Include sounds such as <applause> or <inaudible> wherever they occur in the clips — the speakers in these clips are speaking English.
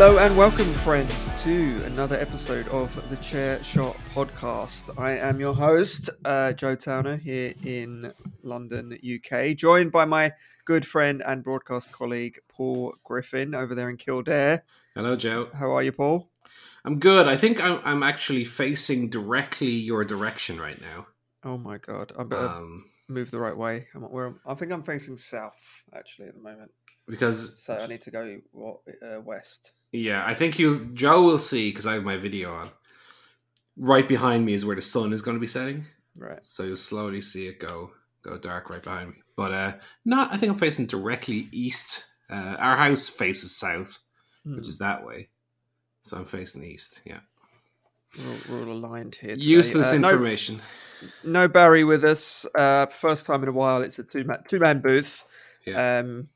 Hello and welcome, friends, to another episode of the Chair Shot podcast. I am your host, uh, Joe Towner, here in London, UK, joined by my good friend and broadcast colleague, Paul Griffin, over there in Kildare. Hello, Joe. How are you, Paul? I'm good. I think I'm, I'm actually facing directly your direction right now. Oh my god, I better Um, move the right way. I'm, where, I think I'm facing south, actually, at the moment. because So I need to go what, uh, west. Yeah, I think you Joe will see because I have my video on. Right behind me is where the sun is going to be setting, Right. so you'll slowly see it go go dark right behind me. But uh, no, I think I'm facing directly east. Uh, our house faces south, Hmm. which is that way, so I'm facing east. Yeah, We're, all- aligned here. today. useless Uh, no- information. no Barry with us. Uh, first time in a while. It's a two man two man booth. Yeah. Um,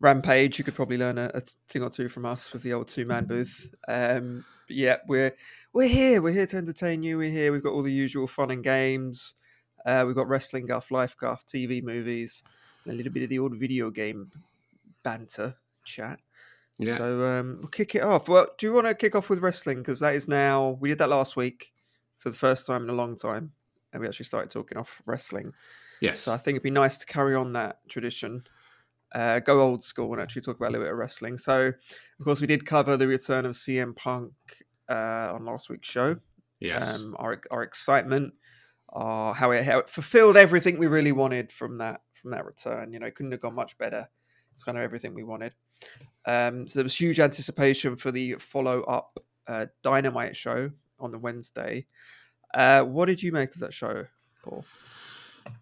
Rampage. You could probably learn a, a thing or two from us with the old two man booth. Um, but yeah, we're we're here. We're here to entertain you. We're here. We've got all the usual fun and games. Uh, we've got wrestling guff, life guff, TV movies, and a little bit of the old video game banter chat. Yeah. So um, we'll kick it off. Well, do you want to kick off with wrestling? Because that is now we did that last week for the first time in a long time, and we actually started talking off wrestling. Yes. So I think it'd be nice to carry on that tradition. Uh, go old school and actually talk about a little bit of wrestling. So, of course, we did cover the return of CM Punk uh, on last week's show. yes. Um, our our excitement, uh, how it how it fulfilled everything we really wanted from that from that return. You know, it couldn't have gone much better. It's kind of everything we wanted. Um, so there was huge anticipation for the follow up uh, Dynamite show on the Wednesday. Uh, what did you make of that show, Paul?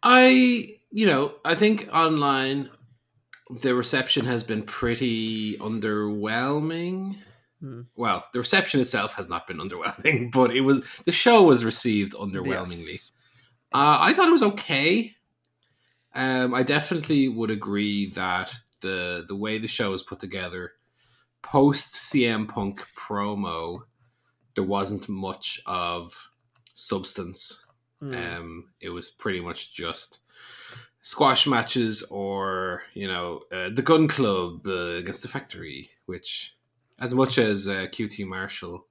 I, you know, I think online the reception has been pretty underwhelming. Hmm. Well, the reception itself has not been underwhelming, <laughs> but it was the show was received underwhelmingly. Yes. Uh, I thought it was okay. Um, I definitely would agree that the the way the show was put together, post CM Punk promo, there wasn't much of substance Hmm. um, it was pretty much just squash matches or you know uh, the Gun Club uh, against the Factory, which as much as uh, QT Marshall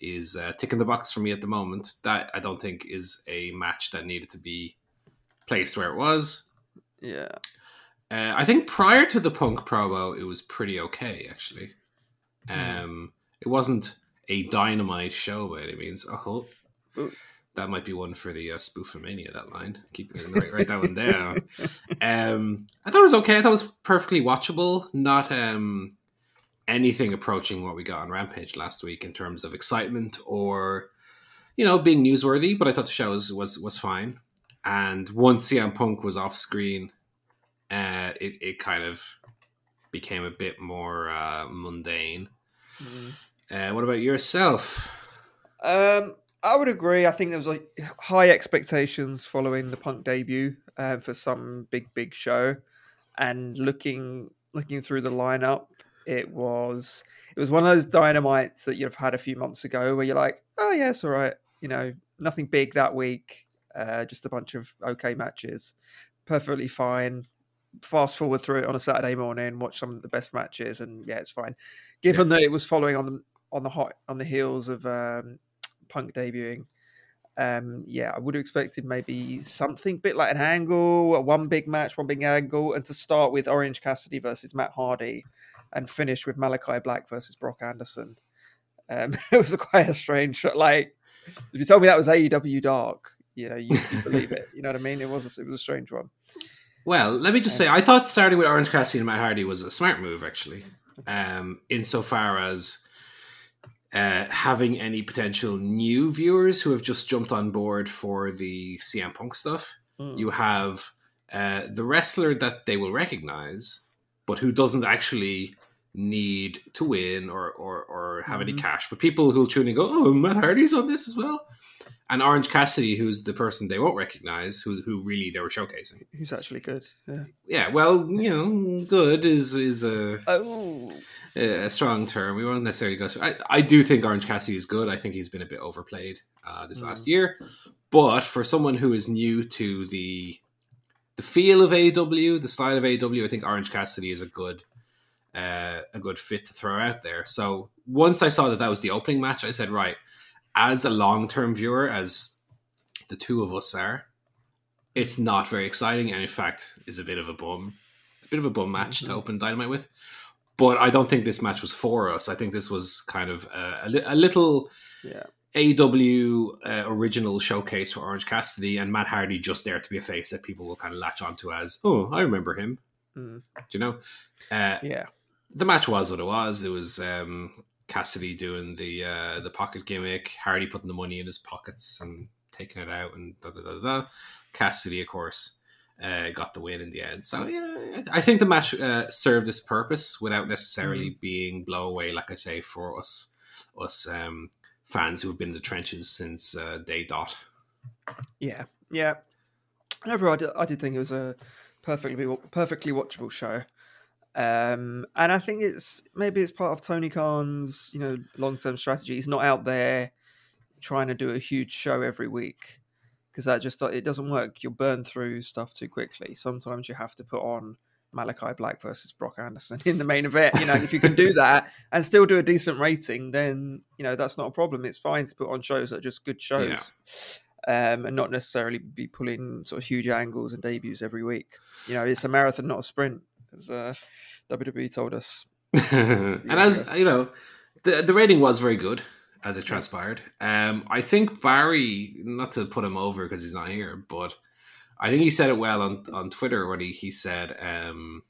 is uh, ticking the box for me at the moment, that I don't think is a match that needed to be placed where it was. yeah. Uh, I think prior to the Punk promo, it was pretty okay actually. Hmm. Um, it wasn't a dynamite show by any means. Oh. That might be one for the uh, spoofomania. That line, keep write, write that one down. <laughs> Um, I thought it was okay. I thought it was perfectly watchable. Not um, anything approaching what we got on Rampage last week in terms of excitement or you know being newsworthy. But I thought the show was was, was fine. And once CM Punk was off screen, uh, it it kind of became a bit more uh, mundane. Mm. Uh, what about yourself? Um, I would agree. I think there was like high expectations following the Punk debut uh, for some big, big show, and looking looking through the lineup, it was it was one of those dynamites that you've had a few months ago, where you're like, oh yeah, it's all right. You know, nothing big that week. Uh, just a bunch of okay matches, perfectly fine. Fast forward through it on a Saturday morning, watch some of the best matches, and yeah, it's fine. Given that it was following on the on the hot on the heels of um, Punk debuting. Um, yeah, I would have expected maybe something bit like an angle, one big match, one big angle, and to start with Orange Cassidy versus Matt Hardy, and finish with Malakai Black versus Brock Anderson. Um, <laughs> it was a quite a strange. Like, if you told me that was AEW Dark, you know, you, you believe it. You know what I mean? It was a, it was a strange one. Well, let me just say, I thought starting with Orange Cassidy and Matt Hardy was a smart move, actually, um, insofar as uh, having any potential new viewers who have just jumped on board for the CM Punk stuff. Mm. You have uh, the wrestler that they will recognize, but who doesn't actually need to win or or, or have any Mhm. cash. But people who'll tune in go, oh, Matt Hardy's on this as well. And Orange Cassidy, who's the person they won't recognize, who who really they were showcasing. Who's actually good? Yeah. Yeah, well, you know, good is is a Oh, a strong term. We won't necessarily go. through I I do think Orange Cassidy is good. I think he's been a bit overplayed uh, this Mm. last year. But for someone who is new to the the feel of AW, the style of AW, I think Orange Cassidy is a good uh, a good fit to throw out there. So once I saw that that was the opening match, I said, right, as a long term viewer, as the two of us are, it's not very exciting, and in fact, is a bit of a bum, a bit of a bum match mm-hmm. to open Dynamite with. But I don't think this match was for us. I think this was kind of a, a, a little yeah. AW uh, original showcase for Orange Cassidy and Matt Hardy just there to be a face that people will kind of latch onto as, oh, I remember him. Mm. Do you know? Uh, yeah. The match was what it was. It was um, Cassidy doing the uh, the pocket gimmick, Hardy putting the money in his pockets and taking it out, and da da da da. Cassidy, of course, uh, got the win in the end. So yeah, I think the match uh, served its purpose without necessarily mm. being blow away, like I say, for us us um, fans who have been in the trenches since uh, day dot. Yeah, yeah. And overall, I did, I did think it was a perfectly perfectly watchable show. Um, and I think it's maybe it's part of Tony Khan's you know long term strategy. He's not out there trying to do a huge show every week because that just it doesn't work. You'll burn through stuff too quickly. Sometimes you have to put on Malakai Black versus Brock Anderson <laughs> in the main event. You know, if you can do that <laughs> and still do a decent rating, then you know that's not a problem. It's fine to put on shows that are just good shows, yeah. um, and not necessarily be pulling sort of huge angles and debuts every week. You know, it's a marathon, not a sprint, as uh, WWE told us. <laughs> and as you know, the the rating was very good as it transpired. Um, I think Barry, not to put him over because he's not here, but I think he said it well on, on Twitter when he, he said, um,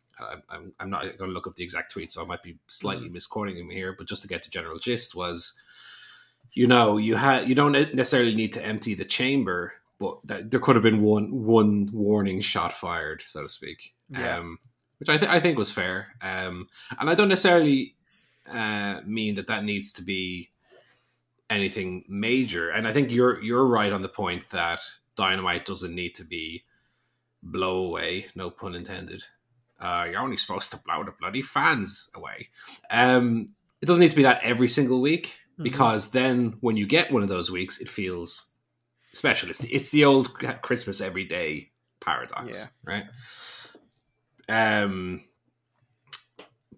I'm, I'm not going to look up the exact tweet, so I might be slightly mm. misquoting him here, but just to get the general gist was, you know, you had you don't necessarily need to empty the chamber, but that, there could have been one one warning shot fired, so to speak. Yeah. Um, which I, th- I think was fair. Um, and I don't necessarily uh, mean that that needs to be anything major. And I think you're you're right on the point that Dynamite doesn't need to be blow away, no pun intended. Uh, you're only supposed to blow the bloody fans away. Um, it doesn't need to be that every single week mm-hmm. because then when you get one of those weeks, it feels special. It's the, it's the old Christmas every day paradox, yeah. right? Um,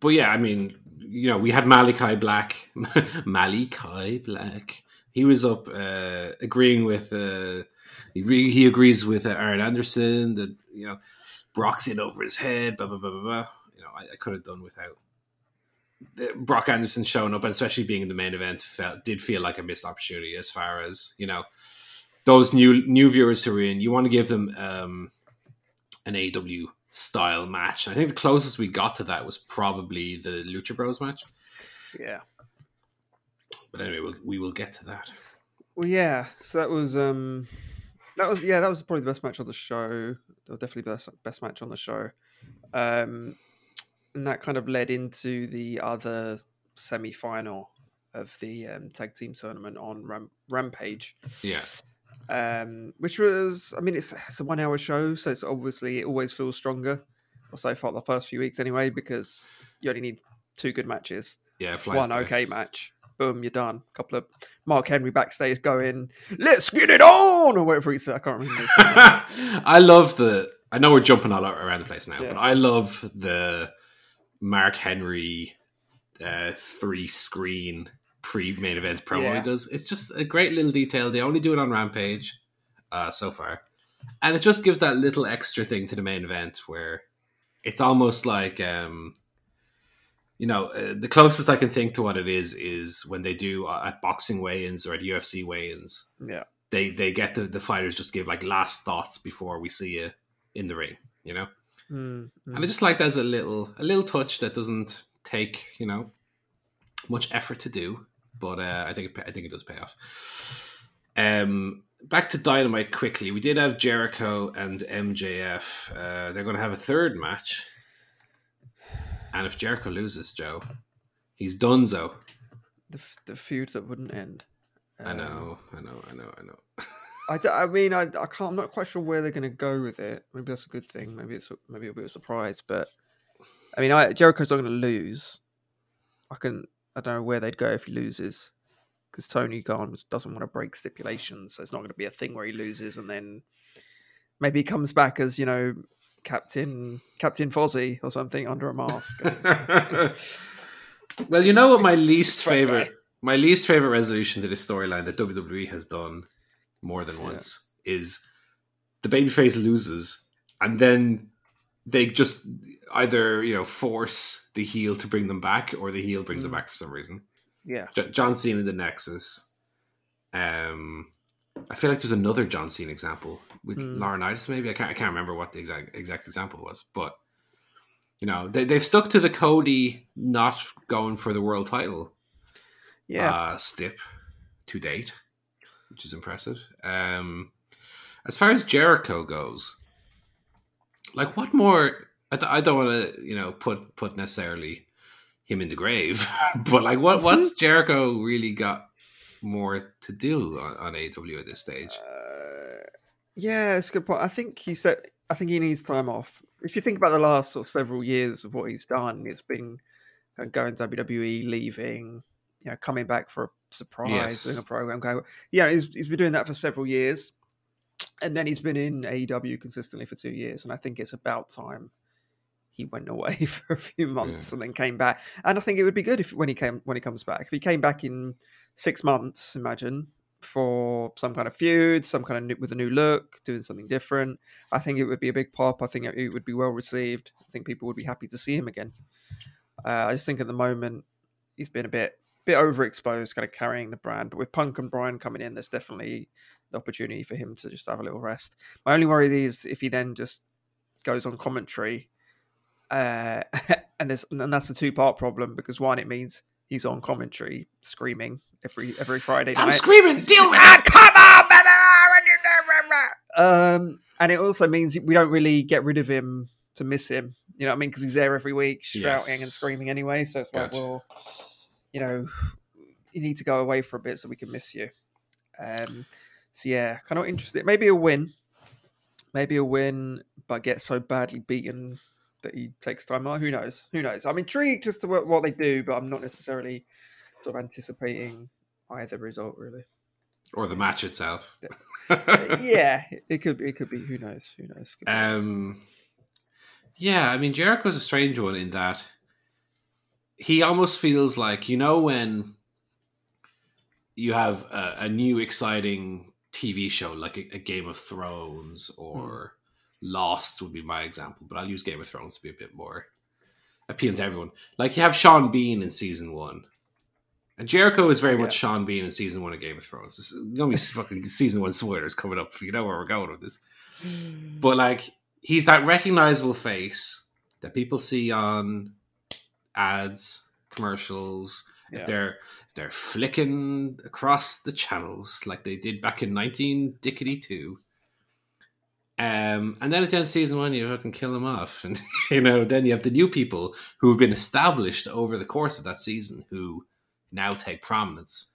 but yeah, I mean, you know, we had Malakai Black, <laughs> Malakai Black. He was up uh, agreeing with uh, he, re- he agrees with uh, Arn Anderson that you know Brock's in over his head. Blah blah blah blah. blah. You know, I, I could have done without Brock Anderson showing up, and especially being in the main event, felt, did feel like a missed opportunity. As far as you know, those new new viewers who are in, you want to give them um, an AW style match. I think the closest we got to that was probably the Lucha Bros match. Yeah. But anyway, we'll, we will get to that. Well, yeah. So that was um that was yeah, that was probably the best match on the show. Or definitely best best match on the show. Um, and that kind of led into the other semi final of the um, tag team tournament on Ram- Rampage. Yeah. Um, which was, I mean, it's, it's a one hour show, so it's obviously it always feels stronger. Or so far, the first few weeks anyway, because you only need two good matches. Yeah, one by. okay match boom, you're done. A couple of Mark Henry backstage going, let's get it on, or whatever he said. I can't remember. <laughs> I love the. I know we're jumping all around the place now, yeah. but I love the Mark Henry uh, three screen pre main event promo yeah. he does. It's just a great little detail. They only do it on Rampage uh, so far, and it just gives that little extra thing to the main event where it's almost like um, you know, uh, the closest I can think to what it is is when they do uh, at boxing weigh-ins or at UFC weigh-ins. Yeah, they they get the, the fighters just give like last thoughts before we see you in the ring. You know, mm, and I just like that as a little a little touch that doesn't take you know much effort to do, but uh, I think it, I think it does pay off. Um, back to Dynamite quickly. We did have Jericho and MJF. Uh, they're going to have a third match and if Jericho loses, Joe, he's done so. The, the feud that wouldn't end. Um, I know, I know, I know, <laughs> I know. I, I mean, I, I can't. I'm not quite sure where they're going to go with it. Maybe that's a good thing. Maybe it's maybe it'll be a surprise. But I mean, I, Jericho's not going to lose. I can. I don't know where they'd go if he loses, because Tony Khan doesn't want to break stipulations. So it's not going to be a thing where he loses and then maybe he comes back as you know Captain Captain Fozzy or something under a mask. <laughs> <laughs> well, you know what my least favorite my least favorite resolution to this storyline that WWE has done more than once yeah. is the babyface loses and then they just either you know force the heel to bring them back or the heel brings mm. them back for some reason. Yeah, J- John Cena and the Nexus. Um, I feel like there's another John Cena example with mm. Laurinaitis. Maybe I can't. I can't remember what the exact exact example was, but you know they they've stuck to the Cody not going for the world title. Yeah, uh, stip to date, which is impressive. Um, as far as Jericho goes, like what more? I I don't want to you know put put necessarily him in the grave, <laughs> but like what what's mm-hmm. Jericho really got more to do on, on AW at this stage? Uh, yeah, it's a good point. I think he said. I think he needs time off. If you think about the last sort of several years of what he's done, it's been going to WWE, leaving, you know, coming back for a surprise, yes. doing a program. Going, yeah, he's, he's been doing that for several years and then he's been in AEW consistently for two years, and I think it's about time he went away <laughs> for a few months yeah. and then came back. And I think it would be good if when he came when he comes back, if he came back in six months, imagine for some kind of feud, some kind of new, with a new look, doing something different. I think it would be a big pop. I think it would be well received. I think people would be happy to see him again. Uh, I just think at the moment he's been a bit bit overexposed, kind of carrying the brand. But with Punk and Bryan coming in, there's definitely the opportunity for him to just have a little rest. My only worry is if he then just goes on commentary, uh, <laughs> and there's and that's a two part problem because one, it means he's on commentary screaming every every Friday night. I'm screaming, deal with <laughs> it. Come on, man. Um, and it also means we don't really get rid of him to miss him. You know what I mean? Because he's there every week, shouting yes. and screaming anyway. So it's gotcha. like, well, you know, you need to go away for a bit so we can miss you. Um, so yeah, kind of interested. Maybe a win, maybe a win, but get so badly beaten that he takes time out. Who knows? Who knows? I'm intrigued as to what, what they do, but I'm not necessarily sort of anticipating either result really. Or the match itself. yeah, <laughs> it could be. It could be. Who knows? Who knows? Um, yeah, I mean Jericho's a strange one in that he almost feels like you know when you have a, a new exciting TV show like a, a Game of Thrones or mm. Lost would be my example, but I'll use Game of Thrones to be a bit more appealing to everyone. Like you have Sean Bean in season one. And Jericho is very yeah. much Sean Bean in season one of Game of Thrones. There's gonna be fucking <laughs> season one spoilers coming up. You know where we're going with this. But like he's that recognizable face that people see on ads, commercials, yeah. if they're they're flicking across the channels like they did back in 19 dickety 2 um, and then at the end of season one, you fucking kill them off, <laughs> and you know, then you have the new people who have been established over the course of that season who now take prominence.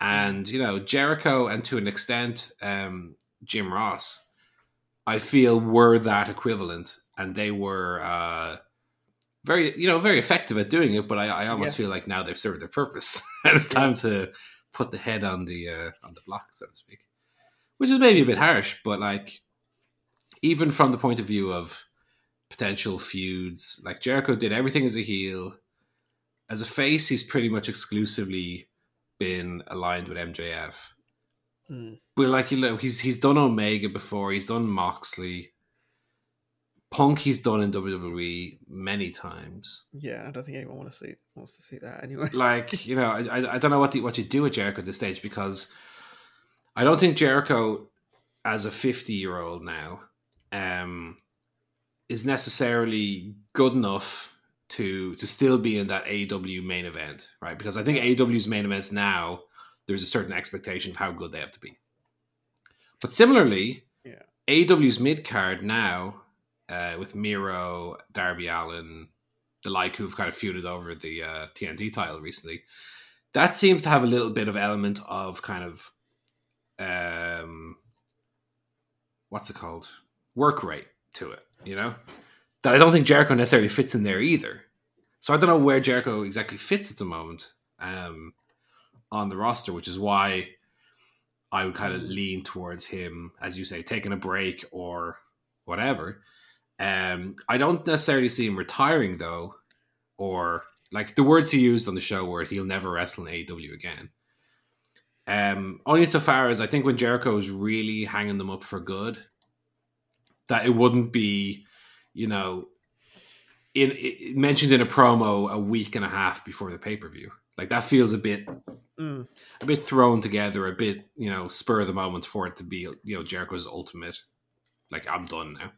And you know, Jericho and to an extent, um, Jim Ross, I feel were that equivalent, and they were uh, very you know very effective at doing it, but I, I almost yeah. feel like now they've served their purpose <laughs> and it's time to put the head on the uh, on the block, so to speak. Which is maybe a bit harsh, but like even from the point of view of potential feuds, like Jericho did everything as a heel. As a face, he's pretty much exclusively been aligned with MJF. Mm. But like you know, he's he's done Omega before, he's done Moxley. Punk he's done in WWE many times. Yeah, I don't think anyone want to see wants to see that anyway. <laughs> like you know, I I don't know what the, what you do with Jericho at this stage because I don't think Jericho, as a fifty year old now, um, is necessarily good enough to to still be in that AW main event, right? Because I think AW's main events now there's a certain expectation of how good they have to be. But similarly, yeah. AW's mid card now uh, with Miro, Darby Allin, the like who've kind of feuded over the uh, TNT title recently. That seems to have a little bit of element of kind of um, what's it called? Work rate to it, you know? That I don't think Jericho necessarily fits in there either. So I don't know where Jericho exactly fits at the moment um, on the roster, which is why I would kind of lean towards him, as you say, taking a break or whatever. Um, I don't necessarily see him retiring though, or like the words he used on the show were he'll never wrestle in AEW again. Um, only so far as I think when Jericho was really hanging them up for good, that it wouldn't be, you know, in, in mentioned in a promo a week and a half before the pay per view. Like that feels a bit, Mm. a bit thrown together, a bit you know spur of the moment for it to be you know Jericho's ultimate. Like I'm done now.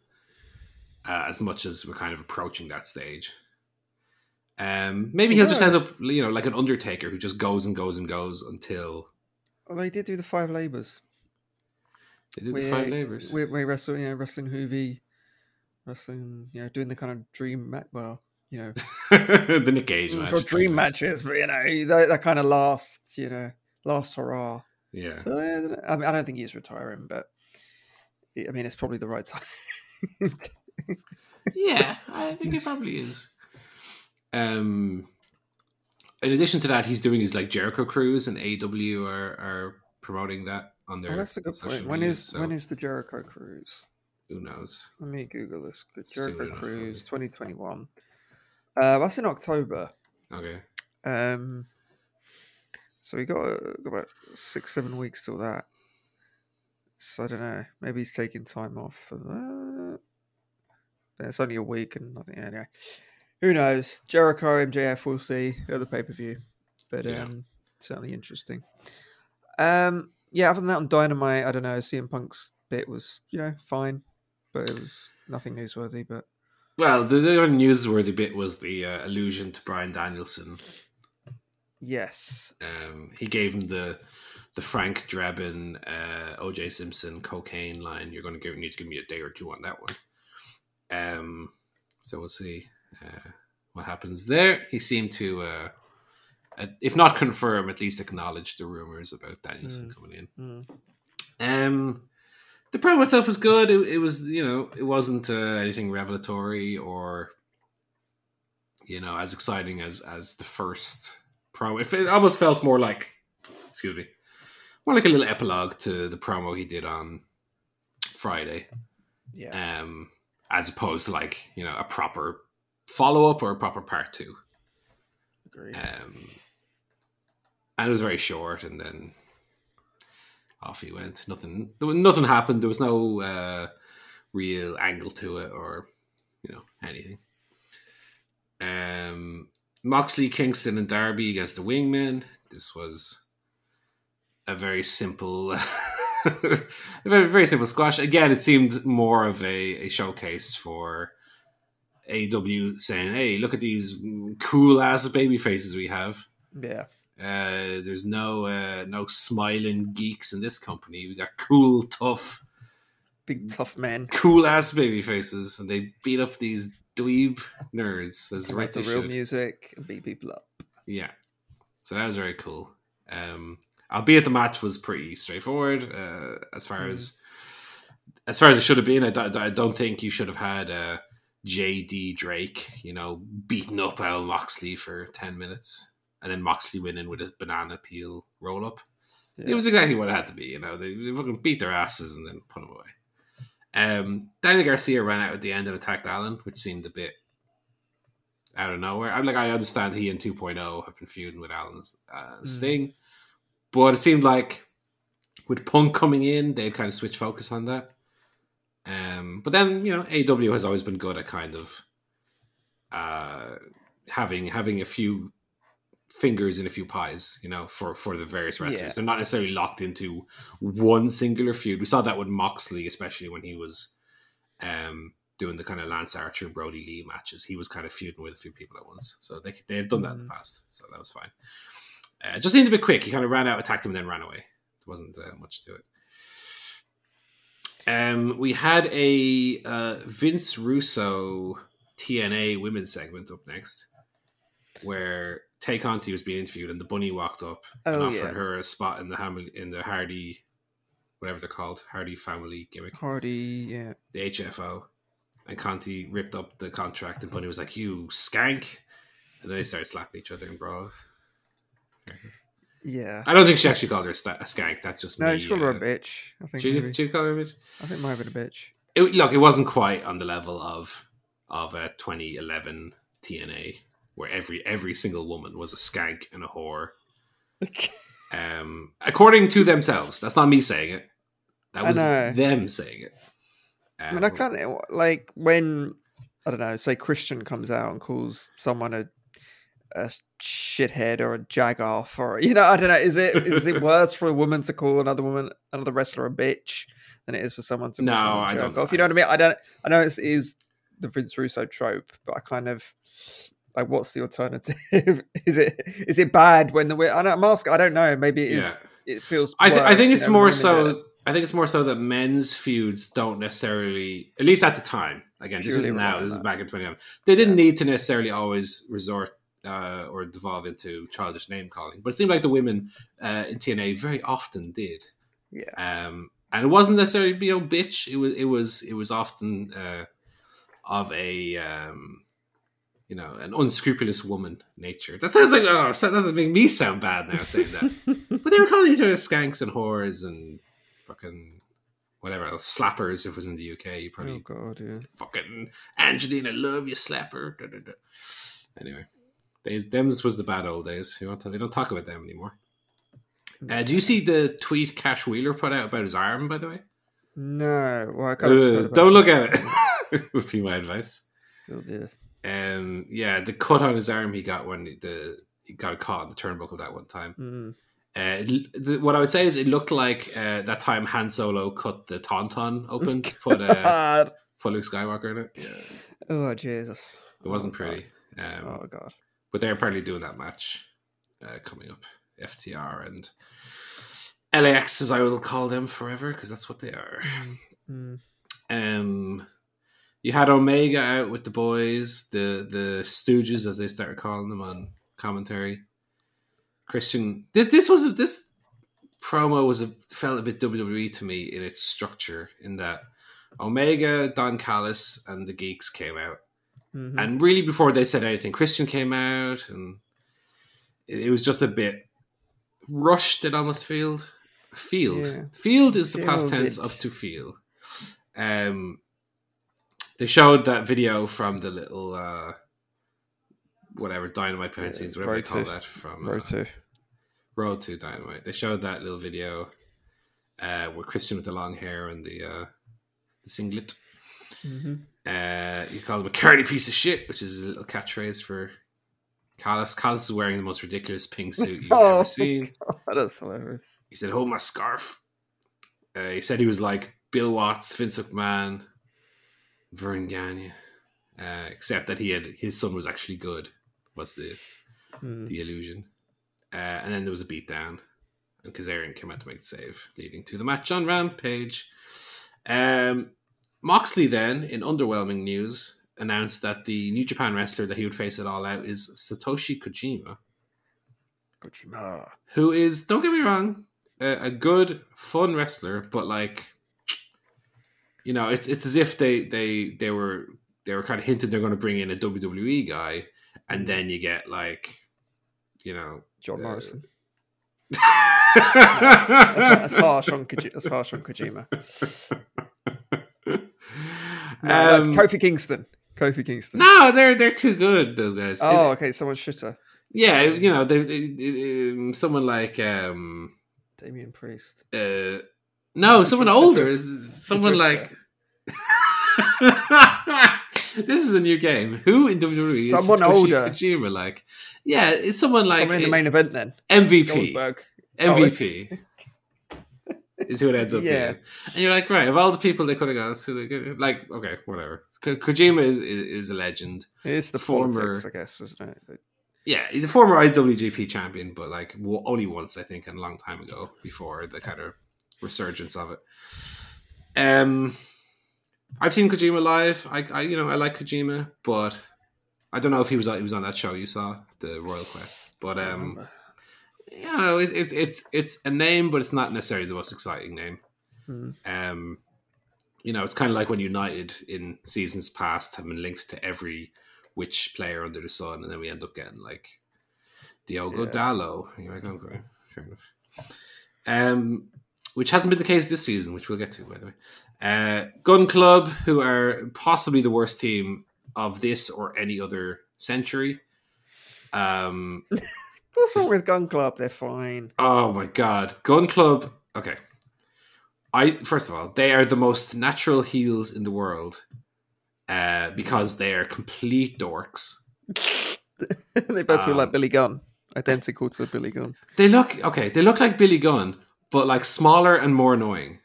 Uh, as much as we're kind of approaching that stage. Um, maybe he'll just end up, you know, like an Undertaker who just goes and goes and goes until Well, they did do the five labors. they did the five Labors. Where, where wrestling, you know, wrestling Juvi, wrestling, you know, doing the kind of dream match. Well, you know, <laughs> the Nick Gage match. sort of dream matches, but you know, that, that kind of last, you know, last hurrah. Yeah. So. I mean, I don't think he's retiring, but I mean, it's probably the right <laughs> time. Yeah, I think it probably is. Um, in addition to that, he's doing his like Jericho cruise, and AW are are promoting that on their. oh, that's a good social point. When media, is so when is the Jericho cruise? who knows? Let me Google this. The Jericho enough, cruise, 2021. Uh, that's in October. Okay. Um, so we got, uh, got about six, seven weeks till that. So I don't know. Maybe he's taking time off for that. It's only a week and nothing. Anyway, who knows? Jericho, MJF, we'll see at the pay per view. But Yeah. um, certainly interesting. Um, yeah. Other than that, on Dynamite, I don't know. CM Punk's bit was you know fine, but it was nothing newsworthy. But Well, the, the only newsworthy bit was the uh, allusion to Bryan Danielson. yes, Um, he gave him the the Frank Drebin, uh, OJ Simpson cocaine line. You're going to give, need to give me a day or two on that one. Um, so we'll see uh, what happens there. He seemed to, uh, uh, if not confirm, at least acknowledge the rumors about Danielson Mm. coming in. Mm. Um, the promo itself was good. It, it was, you know, it wasn't uh, anything revelatory or, you know, as exciting as as the first promo. It, it almost felt more like, excuse me, more like a little epilogue to the promo he did on Friday, yeah. um, as opposed to like you know a proper follow up or a proper part two. Agreed. Um, and it was very short, and then off he went. Nothing, there was, nothing happened. There was no uh, real angle to it, or you know anything. Um, Moxley, Kingston, and Darby against the Wingmen. This was a very simple, <laughs> <laughs> very very simple squash. Again, it seemed more of a, a showcase for AW saying, "Hey, look at these cool ass baby faces we have." yeah. Uh, there's no uh, no smiling geeks in this company. We got cool, tough, Big tough man. cool ass baby faces, and they beat up these dweeb nerds as Come right they real should. music and beat people up. Yeah, so that was very cool. Um, albeit the match was pretty straightforward uh, as far Mm. as as far as it should have been. I, don't- I don't think you should have had uh, JD Drake, you know, beating up Al Moxley for ten minutes, and then Moxley winning with a banana peel roll up. Yeah. It was exactly what it had to be. You know, they, they fucking beat their asses and then put them away. Um, Daniel Garcia ran out at the end and attacked Allin, which seemed a bit out of nowhere. I'm like, I understand he and 2.0 have been feuding with Allin's uh, Mm. But it seemed like with Punk coming in, they'd kind of switch focus on that. Um, but then you know, AW has always been good at kind of uh, having having a few fingers in a few pies, you know, for for the various wrestlers. Yeah. They're not necessarily locked into one singular feud. We saw that with Moxley, especially when he was um, doing the kind of Lance Archer, and Brodie Lee matches. He was kind of feuding with a few people at once. So they they've done that in the Mhm. past. So that was fine. Uh, it just seemed a bit quick. He kind of ran out, attacked him, and then ran away. There wasn't uh, much to it. Um, we had a uh, Vince Russo TNA women's segment up next, where Tay Conti was being interviewed, and the bunny walked up and Oh, offered yeah. her a spot in the Ham- in the Hardy, whatever they're called, Hardy family gimmick, Hardy, yeah. the HFO. And Conti ripped up the contract, and Bunny was like, "You skank!" And then they started slapping each other in brawl. Yeah. I don't think she actually called her a, skank. That's just No, me. she called her uh, a bitch. I think She, maybe. she called her a bitch. I think might have been a bitch. it, look, it wasn't quite on the level of of a 2011 TNA where every every single woman was a skank and a whore. <laughs> um, according to themselves, that's not me saying it. That was them saying it. I mean, I Um, can't like when I don't know, say Christian comes out and calls someone a a shithead or a jagoff or you know, I don't know. Is it is it <laughs> worse for a woman to call another woman another wrestler a bitch than it is for someone to call No, someone I don't jagoff? You know what I mean? I don't. I know it is the Vince Russo trope, but I kind of like what's the alternative? <laughs> is it is it bad when the I don't, I'm asking. I don't know. Maybe it is. It feels. I, th- I think you it's know, more so. it. I think it's more so that men's feuds don't necessarily, at least at the time. Again, this isn't now. This is back in 2011. They didn't need to necessarily always resort uh, or devolve into childish name calling, but it seemed like the women uh, in TNA very often did. Yeah. Um, and it wasn't necessarily you know bitch. It was it was it was often uh, of a um, you know an unscrupulous woman nature. That sounds like oh that doesn't make me sound bad now saying that. <laughs> but they were calling each other skanks and whores and fucking whatever else slappers. If it was in the UK, you probably Oh god, yeah. fucking Angelina, love you, slapper. Da, da, da. Anyway, days them's was the bad old days. We don't we don't talk about them anymore. Uh, do you see the tweet Cash Wheeler put out about his arm? By the way, No, well, I kind of heard uh, don't look at it. <laughs> would be my advice. Oh, dear. Um, yeah, the cut on his arm he got when the he got caught in the turnbuckle that one time. Mm. Uh, the, what I would say is it looked like uh, that time Han Solo cut the tauntaun <laughs> open to put uh, put Luke Skywalker in it. Yeah, Oh Jesus. it wasn't Oh, pretty. Um, Oh god. But they're apparently doing that match uh, coming up. FTR and LAX, as I will call them forever, because that's what they are. Mm. Um, you had Omega out with the boys, the the Stooges, as they started calling them on commentary. Christian, this this was a, this promo was a felt a bit WWE to me in its structure, in that Omega, Don Callis, and the Geeks came out, Mhm. and really before they said anything, Christian came out, and it, was just a bit rushed. It almost felt. Field. Yeah. Field is the past tense of to feel. Um, they showed that video from the little uh, whatever dynamite behind the scenes, whatever they call to- that from uh, Road to. Road to Dynamite. They showed that little video uh, with Christian with the long hair and the uh, the singlet. hmm Uh, you call him a carny piece of shit, which is a little catchphrase for Callis. Callis is wearing the most ridiculous pink suit you've <laughs> Oh. ever seen. That's hilarious. He said, "Hold my scarf." Uh, he said he was like Bill Watts, Vince McMahon, Verne Gagne, uh, except that he had his son was actually good. Was the Mm. the illusion? Uh, and then there was a beatdown, and Kazarian came out to make the save, leading to the match on Rampage. Um, Moxley then, in underwhelming news, announced that the New Japan wrestler that he would face at All Out is Satoshi Kojima Kojima. who is don't get me wrong a, a good fun wrestler but like you know it's it's as if they they they were they were kind of hinted they're going to bring in a WWE guy and then you get like you know John Uh, Morrison. <laughs> That's, that's harsh on Koji- that's harsh on Kojima. <laughs> No, um, like Kofi Kingston. Kofi Kingston. no they're they're too good those guys Oh, okay. Someone shitter. yeah you know they, they, they- um, someone like um Damien Priest. uh no someone older is someone like <laughs> this is a new game. Who in WWE Someone is older. Kojima like? Yeah, it's someone like Someone in the main event then. MVP. Goldberg. MVP <laughs> is who it ends up Yeah. being. And you're like, right, of all the people they could have got, that's who they could like. Okay, whatever. Ko- Kojima is, is is a legend. It's the Former- politics, I guess, isn't it? Yeah, he's a former IWGP champion, but like w- only once, I think, and a long time ago before the kind of resurgence of it. Um, I've seen Kojima live. I, I, you know, I like Kojima, but I don't know if he was he was on that show you saw, the Royal Quest. But um, you know, it, it's it's it's a name, but it's not necessarily the most exciting name. Hmm. Um, you know, it's kind of like when United in seasons past have been linked to every which player under the sun, and then we end up getting like Diogo Yeah. Dalot. You're like, okay, fair enough. Um, which hasn't been the case this season, which we'll get to by the way. Uh, Gun Club, who are possibly the worst team of this or any other century. Um, <laughs> What's wrong with Gun Club? They're fine. oh my god, Gun Club. Okay, I first of all, they are the most natural heels in the world uh, because they are complete dorks. <laughs> they both feel like Um, Billy Gunn, identical to Billy Gunn. They look okay. They look like Billy Gunn, but like smaller and more annoying.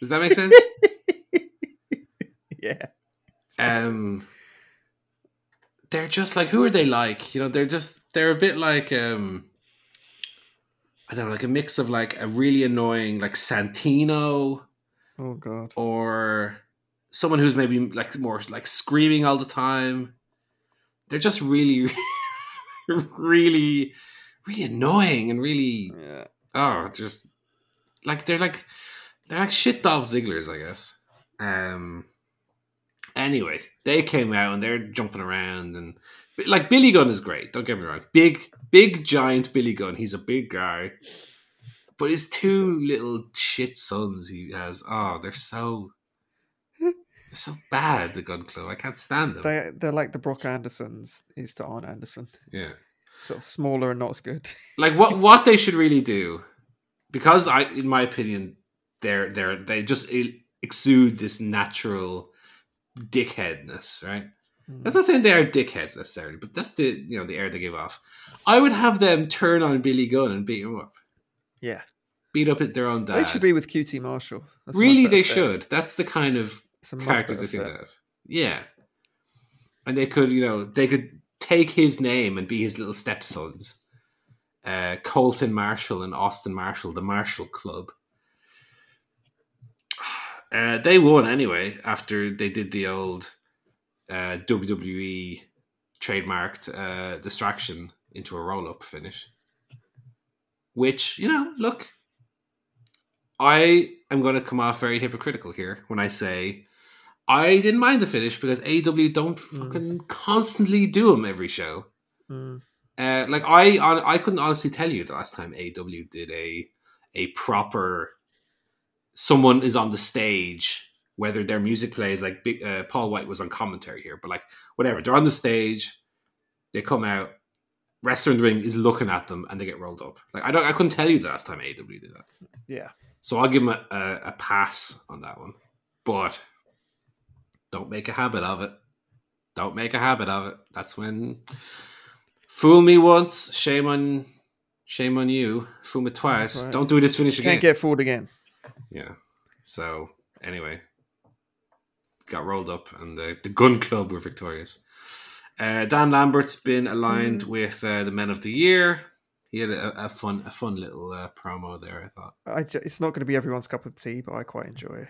Does that make sense? <laughs> Yeah. um they're just like who are they like you know they're just they're a bit like um i don't know like a mix of like a really annoying like santino Oh god. or someone who's maybe like more like screaming all the time they're just really <laughs> really really annoying and really Yeah. oh just like they're like they're like shit Dolph Zigglers, I guess. Um anyway, they came out and they're jumping around and like Billy Gunn is great, don't get me wrong. Big big giant Billy Gunn, he's a big guy. But his two little shit sons he has, oh, they're so they're so bad, the gun club. I can't stand them. They they're like the Brock Andersons is to Arn Anderson. yeah. Sort of smaller and not as good. <laughs> like what what they should really do because i in my opinion they're they're they just exude this natural dickheadness right? That's not saying they are dickheads necessarily but that's the you know the air they give off. I would have them turn on billy gunn and beat him up. Yeah. beat up at their own dad They should be with QT Marshall. That's really they fit. should. That's the kind of It's a much characters they seem to have. Yeah. And they could you know they could take his name and be his little stepsons. Uh, Colten Marshall and Austin Marshall, the Marshall Club. Uh, they won anyway after they did the old uh, WWE trademarked uh, distraction into a roll up finish. Which, you know, look, I am going to come off very hypocritical here when I say I didn't mind the finish because AEW don't fucking constantly do them every show. Mm. Uh, like I, I couldn't honestly tell you the last time AW did a a proper. Someone is on the stage, whether their music plays like big, uh, Paul White was on commentary here, but like whatever, they're on the stage, they come out, wrestler in the ring is looking at them, and they get rolled up. Like I don't, I couldn't tell you the last time AW did that, Yeah. so I'll give them a, a, a pass on that one. But don't make a habit of it. Don't make a habit of it. That's when fool me once, shame on shame on you. Fool me twice. Twice. Don't do this finish again. Can't get fooled again. Yeah. So anyway, got rolled up, and the, the Gun Club were victorious. Uh, Dan Lambert's been aligned Mm. with uh, the Men of the Year. He had a, a fun, a fun little uh, promo there. I thought. I it's not going to be everyone's cup of tea, but I quite enjoy it.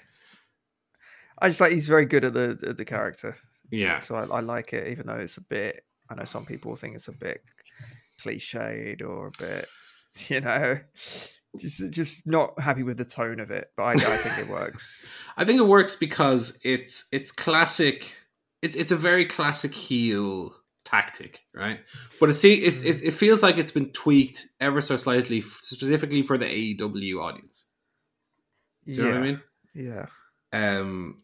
I just like he's very good at the the, the character, Yeah, so I, I like it, even though it's a bit. I know some people think it's a bit cliched or a bit, <laughs> you know, just just not happy with the tone of it. But I, I think it works. <laughs> I think it works because it's it's classic. It's it's a very classic heel tactic, right? But it see it's it, it feels like it's been tweaked ever so slightly, specifically for the AEW audience. Do you yeah, know what I mean? Yeah, Um,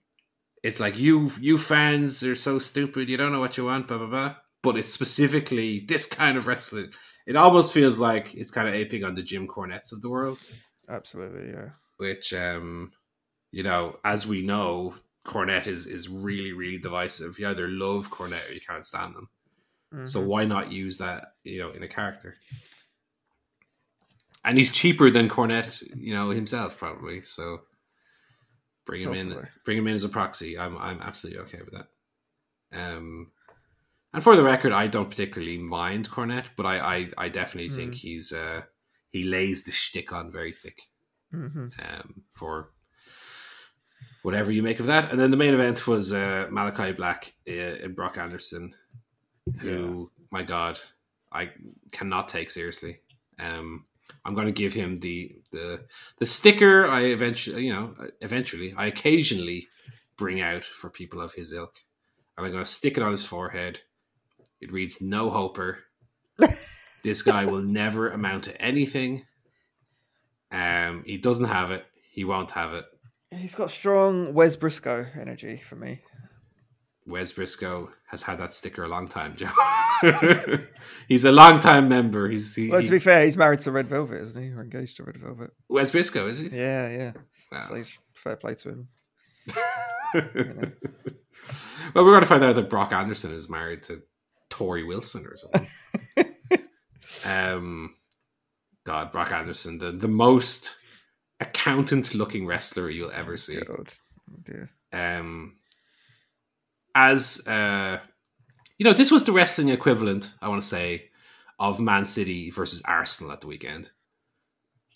it's like you you fans are so stupid. You don't know what you want, blah blah blah. But it's specifically this kind of wrestling. It almost feels like it's kind of aping on the Jim Cornettes of the world. Absolutely. Yeah, which um you know as we know cornette is is really really divisive. You either love cornette or you can't stand them. So Mhm. why not use that you know in a character? And he's cheaper than cornette you know himself probably. So bring him in bring him in as a proxy. I'm i'm absolutely okay with that. Um and for the record i don't particularly mind cornette but i i, I definitely think he's uh he lays the shtick on very thick Mhm. um, for whatever you make of that. And then the main event was uh, Malakai Black uh, and Brock Anderson, who, my God, I cannot take seriously. Um, I'm going to give him the the the sticker. I eventually, you know, eventually, I occasionally bring out for people of his ilk, and I'm going to stick it on his forehead. It reads "No Hoper." <laughs> this guy will never amount to anything. Um, he doesn't have it. He won't have it. He's got strong Wes Brisco energy for me. Wes Brisco has had that sticker a long time, Joe. <laughs> he's a long time member. He's he, Well, to be fair, he's married to Red Velvet, isn't he? Or engaged to Red Velvet. Wes Brisco, is he? Yeah, yeah. Wow. So he's fair play to him. <laughs> well, we're going to find out that Brock Anderson is married to Tori Wilson or something. <laughs> um, God, Brock Anderson, the, the most accountant looking wrestler you'll ever see. God, oh dear. Um, as uh, you know, this was the wrestling equivalent, I want to say, of Man City versus Arsenal at the weekend.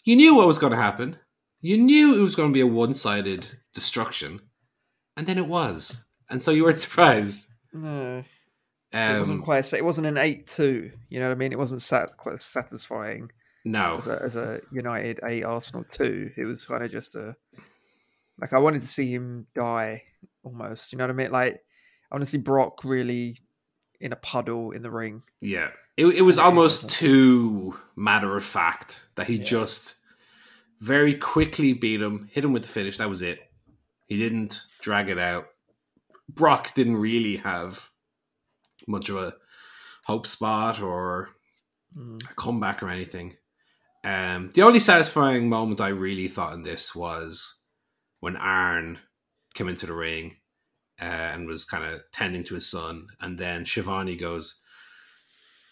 You knew what was going to happen. You knew it was going to be a one sided destruction, and then it was, and so you weren't <laughs> surprised. No, it wasn't Um, quite. It wasn't an eight-two. You know what I mean? It wasn't sat quite satisfying no, as a, as a United eight Arsenal two. It was kind of just a like I wanted to see him die almost. You know what I mean? Like I want to see Brock really in a puddle in the ring. Yeah. It, it was almost too matter of fact that he Yeah. just very quickly beat him, hit him with the finish. That was it. He didn't drag it out. Brock didn't really have much of a hope spot or Mm. a comeback or anything. Um, the only satisfying moment I really thought in this was when Arn came into the ring uh, and was kind of tending to his son, and then Schiavone goes,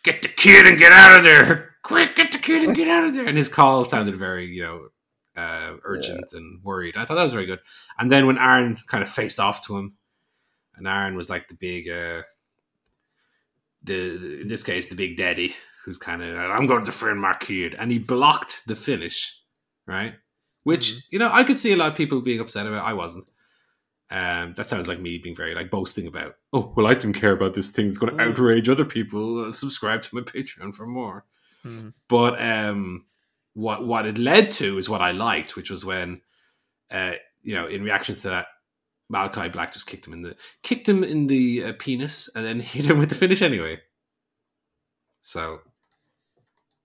"Get the kid and get out of there! Quick, get the kid and get out of there!" And his call sounded very, you know, uh, urgent and worried. I thought that was very good. And then when Arn kind of faced off to him, and Arn was like the big, uh, the, the in this case the big daddy who's kind of I'm going to defend my kid, and he blocked the finish, right? Which Mhm. you know I could see a lot of people being upset about. I wasn't. Um, that sounds like me being very like boasting about. Oh well, I didn't care about this thing. It's going to Mm. outrage other people. Uh, subscribe to my Patreon for more. Mm. But um, what what it led to is what I liked, which was when, uh, you know, in reaction to that, Malakai Black just kicked him in the kicked him in the uh, penis and then <laughs> hit him with the finish anyway. So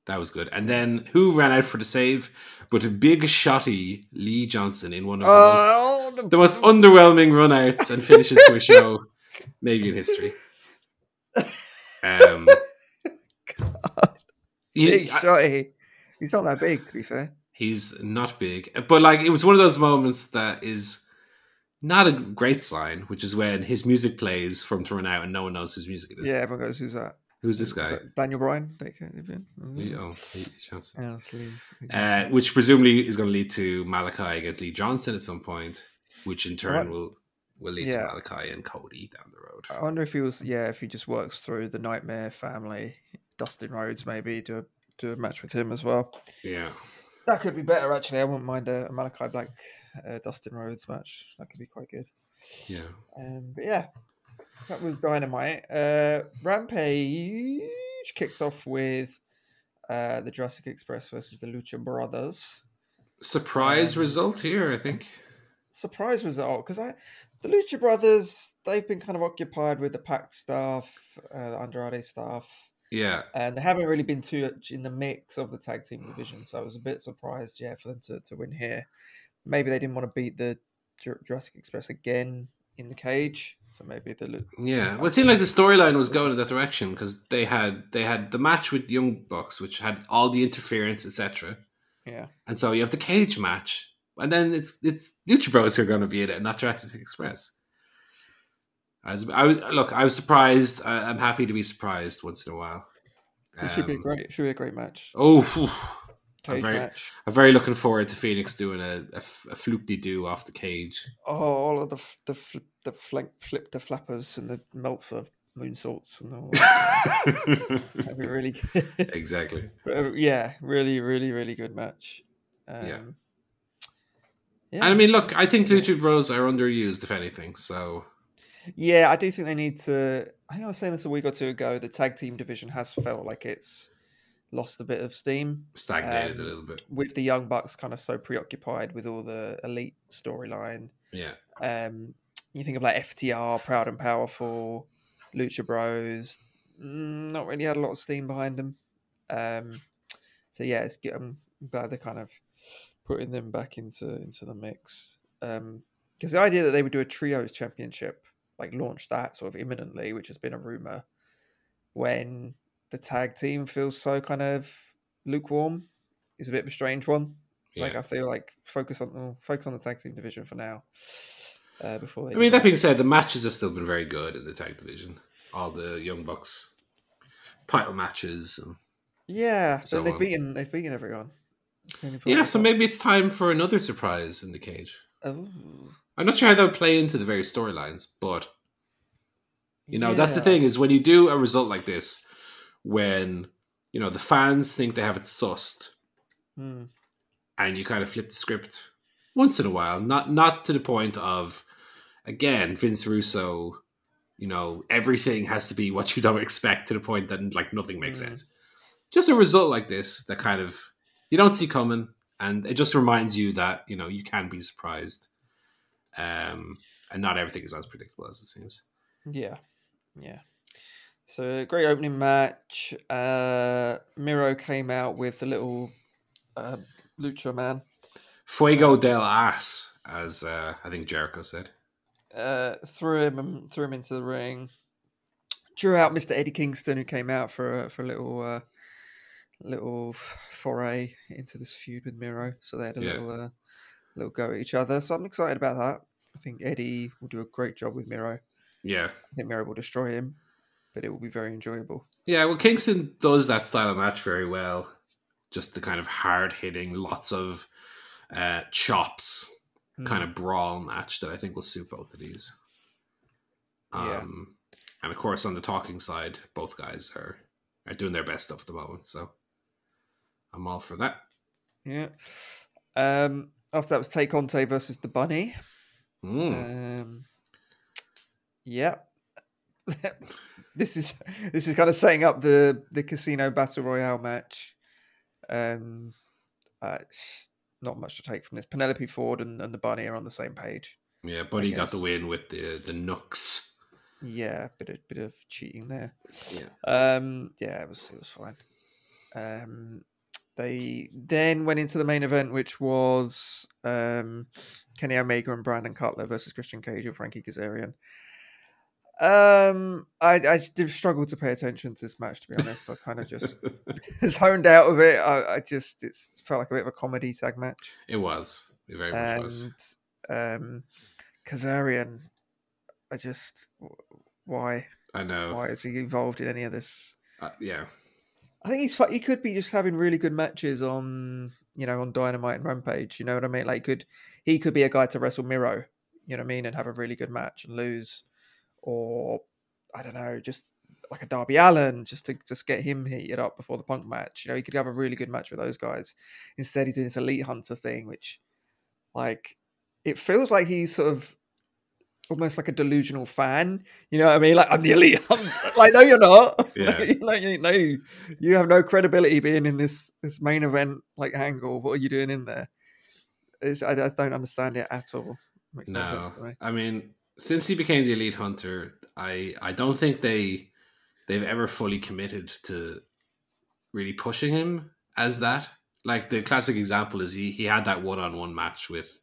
that was good. And then who ran out for the save? But a big shotty Lee Johnson in one of the most Oh, the, most underwhelming runouts and finishes to a show, <laughs> maybe in history. <laughs> Um, he- big I- shotty. He's not that big, to be fair. he's not big, but like it was one of those moments that is not a great sign, which is when his music plays from to out and no one knows whose music it is. Yeah, everyone goes, "Who's that?" Who's this guy? Daniel Bryan. They can- Lee- oh, Lee Johnson. Yeah, it's Lee- Lee Uh, which presumably is going to lead to Malakai against Lee Johnson at some point, which in turn What? will will lead Yeah. to Malakai and Cody down the road. I wonder if he was, yeah, if he just works through the Nightmare family, Dustin Rhodes, maybe do a do a match with him as well. Yeah. That could be better, actually. I wouldn't mind a, a Malakai Black, uh, Dustin Rhodes match. That could be quite good. Yeah. Um, but yeah, that was Dynamite. Uh, Rampage kicked off with uh, the Jurassic Express versus the Lucha Brothers. Surprise Um, result here, I think. Surprise result because I, the Lucha Brothers, they've been kind of occupied with the PAC stuff, uh, the Andrade stuff, Yeah. and they haven't really been too much in the mix of the tag team division. So I was a bit surprised, yeah, for them to, to win here. Maybe they didn't want to beat the Jur- Jurassic Express again in the cage, so maybe the Lu- Yeah, well, it seemed like the storyline was going in that direction because they had they had the match with Young Bucks, which had all the interference, etc. yeah. And so you have the cage match, and then it's it's Lucha Bros who are going to be in it, not Jurassic Express. I was, I was look, I was surprised. I, I'm happy to be surprised once in a while. It should be a Um, great. It should be a great match. Oh, Cage very- match. I'm very looking forward to Fénix doing a a floop do off the cage. Oh, all of the the flip, the flank, flip the flappers and the melts of moonsaults and all. that. <laughs> That'd be really good. exactly. <laughs> But, uh, yeah, really, really, really good match. Um, Yeah. yeah. And I mean, look, I think Lucha Bros are underused, if anything. So Yeah, I do think they need to. I think I was saying this a week or two ago. The tag team division has felt like it's lost a bit of steam stagnated Um, a little bit. with the Young Bucks kind of so preoccupied with all the elite storyline. Yeah. Um, you think of like FTR, Proud and Powerful, Lucha Bros. mm, Not really had a lot of steam behind them. Um, so yeah, it's good. I'm glad they're kind of putting them back into into the mix. Um, because the idea that they would do a trios championship, like launch that sort of imminently, which has been a rumor, when the tag team feels so kind of lukewarm, It's a bit of a strange one. Like I feel like focus on focus on the tag team division for now. Uh, before I mean, that being said, the matches have still been very good in the tag division. All the Young Bucks title matches. And, yeah, so they've on. beaten they've beaten everyone. It's the only yeah, so maybe it's time for another surprise in the cage. Oh, I'm not sure how that would play into the various storylines, but you know, that's the thing is when you do a result like this, when you know the fans think they have it sussed, Hmm. and you kind of flip the script once in a while, not not to the point of again Vince Russo, you know, everything has to be what you don't expect to the point that like nothing makes Mm. sense. Just a result like this that kind of you don't see coming, and it just reminds you that you know you can be surprised, um, and not everything is as predictable as it seems. Yeah, yeah. So great opening match. Uh, Miro came out with the little uh, lucha man. Fuego del As, as uh, I think Jericho said. Uh, threw him and threw him into the ring. Drew out Mr. Eddie Kingston, who came out for a, for a little uh, little foray into this feud with Miro. So they had a Yeah. little uh, little go at each other. So I'm excited about that. I think Eddie will do a great job with Miro. Yeah. I think Miro will destroy him, but it will be very enjoyable. Yeah, well, Kingston does that style of match very well. Just the kind of hard hitting, lots of uh, chops, kind of brawl match that I think will suit both of these. Yeah. Um, And of course, on the talking side, both guys are, are doing their best stuff at the moment. So I'm all for that. Yeah. Um, after that was Tay Conti versus the Bunny. Mm. Um, yeah. <laughs> <laughs> this is <laughs> this is kind of setting up the the casino battle royale match. Um, uh, not much to take from this. Penelope Ford and, and the Bunny are on the same page. yeah, Buddy got the win with the the Nooks. Yeah, bit of bit of cheating there. Yeah. Um, yeah, it was it was fine. Um, they then went into the main event, which was um, Kenny Omega and Brandon Cutler versus Christian Cage and Frankie Kazarian. Um, I I did struggle to pay attention to this match. To be honest, I kind of just <laughs> zoned out of it. I, I just it felt like a bit of a comedy tag match. it was. It very much was. And um, Kazarian, I just why I know. why is he involved in any of this? Uh, yeah. I think he's he could be just having really good matches on you know on Dynamite and Rampage. You know what I mean? Like could he could be a guy to wrestle Miro. You know what I mean? And have a really good match and lose, or I don't know, just like a Darby Allin, just to just get him heated up before the Punk match. You know, he could have a really good match with those guys. Instead, he's doing this Elite Hunter thing, which like it feels like he's sort of almost like a delusional fan. You know what I mean? Like I'm the elite hunter. <laughs> like no, you're not. <laughs> Yeah. like, you- no, you have no credibility being in this this main event like angle. What are you doing in there? It's, I, I don't understand it at all. Makes no, No, sense to me. I mean, since he became the elite hunter, I I don't think they they've ever fully committed to really pushing him as that. Like the classic example is he he had that one on one match with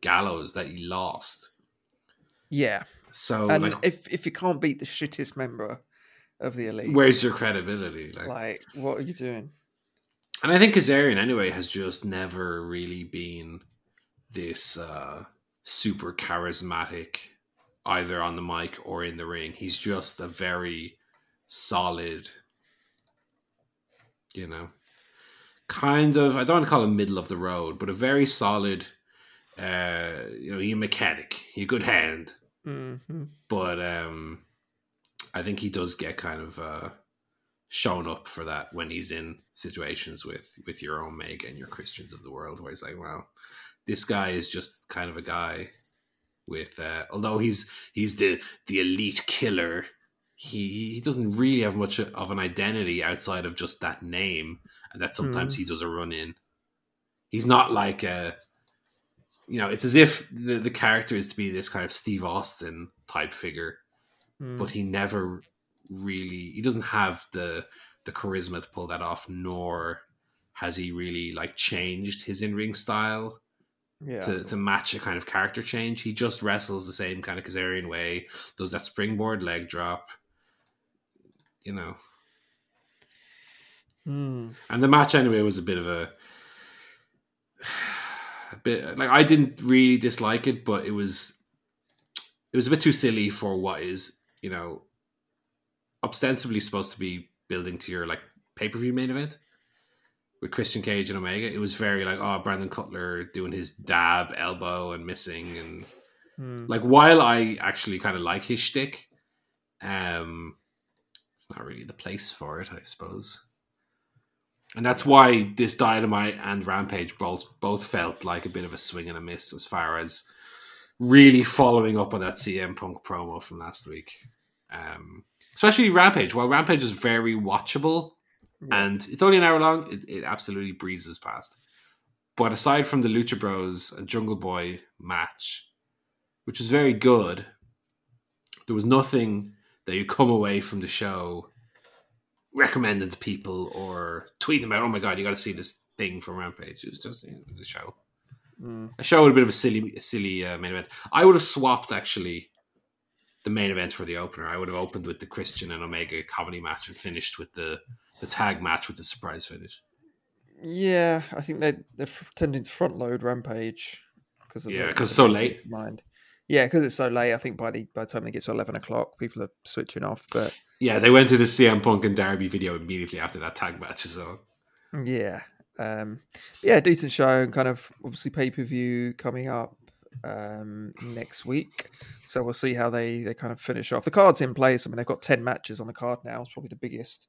Gallows that he lost. Yeah, So and like, if if you can't beat the shittest member of the elite, where's your credibility? Like, like what are you doing? and I think Kazarian anyway has just never really been this uh, super charismatic, either on the mic or in the ring. He's just a very solid, you know, kind of. I don't want to call him middle of the road, but a very solid. Uh, you know, you mechanic, you good hand, hmm but um, I think he does get kind of uh, shown up for that when he's in situations with with your Omega and your Christians of the world, where he's like, well, this guy is just kind of a guy with, uh, although he's he's the the elite killer. He, he doesn't really have much of an identity outside of just that name, and that sometimes he does a run in. He's not like a, you know, it's as if the the character is to be this kind of Steve Austin type figure, Mm. but he never really he doesn't have the the charisma to pull that off nor has he really like changed his in ring style Yeah. to, to match a kind of character change. He just wrestles the same kind of Kazarian way, does that springboard leg drop, you know. Hmm. And the match anyway was a bit of a, a bit like I didn't really dislike it, but it was it was a bit too silly for what is you know ostensibly supposed to be building to your like pay per view main event with Christian Cage and Omega. It was very like oh Brandon Cutler doing his dab elbow and missing and Hmm. like while I actually kind of like his shtick, um, it's not really the place for it, I suppose. And that's why this Dynamite and Rampage both both felt like a bit of a swing and a miss as far as really following up on that CM Punk promo from last week. Um, especially Rampage. While Rampage is very watchable Yeah. and it's only an hour long, it, it absolutely breezes past. But aside from the Lucha Bros and Jungle Boy match, which was very good, there was nothing that you come away from the show recommending to people or tweeting about. Oh my god, you got to see this thing from Rampage. It was just you know, the show. Hmm. A show with a bit of a silly, a silly uh, main event. I would have swapped actually the main event for the opener. I would have opened with the Christian and Omega comedy match and finished with the the tag match with the surprise finish. Yeah, I think they they're tending to front load Rampage because Yeah, 'cause it's so late. Mind. Yeah, because it's so late. I think by the by the time they get to eleven o'clock, people are switching off. But Yeah, they went to the CM Punk and Darby video immediately after that tag match. So yeah, um, yeah, decent show and kind of obviously pay per view coming up um, next week. So we'll see how they they kind of finish off. The card's in place. I mean, they've got ten matches on the card now. It's probably the biggest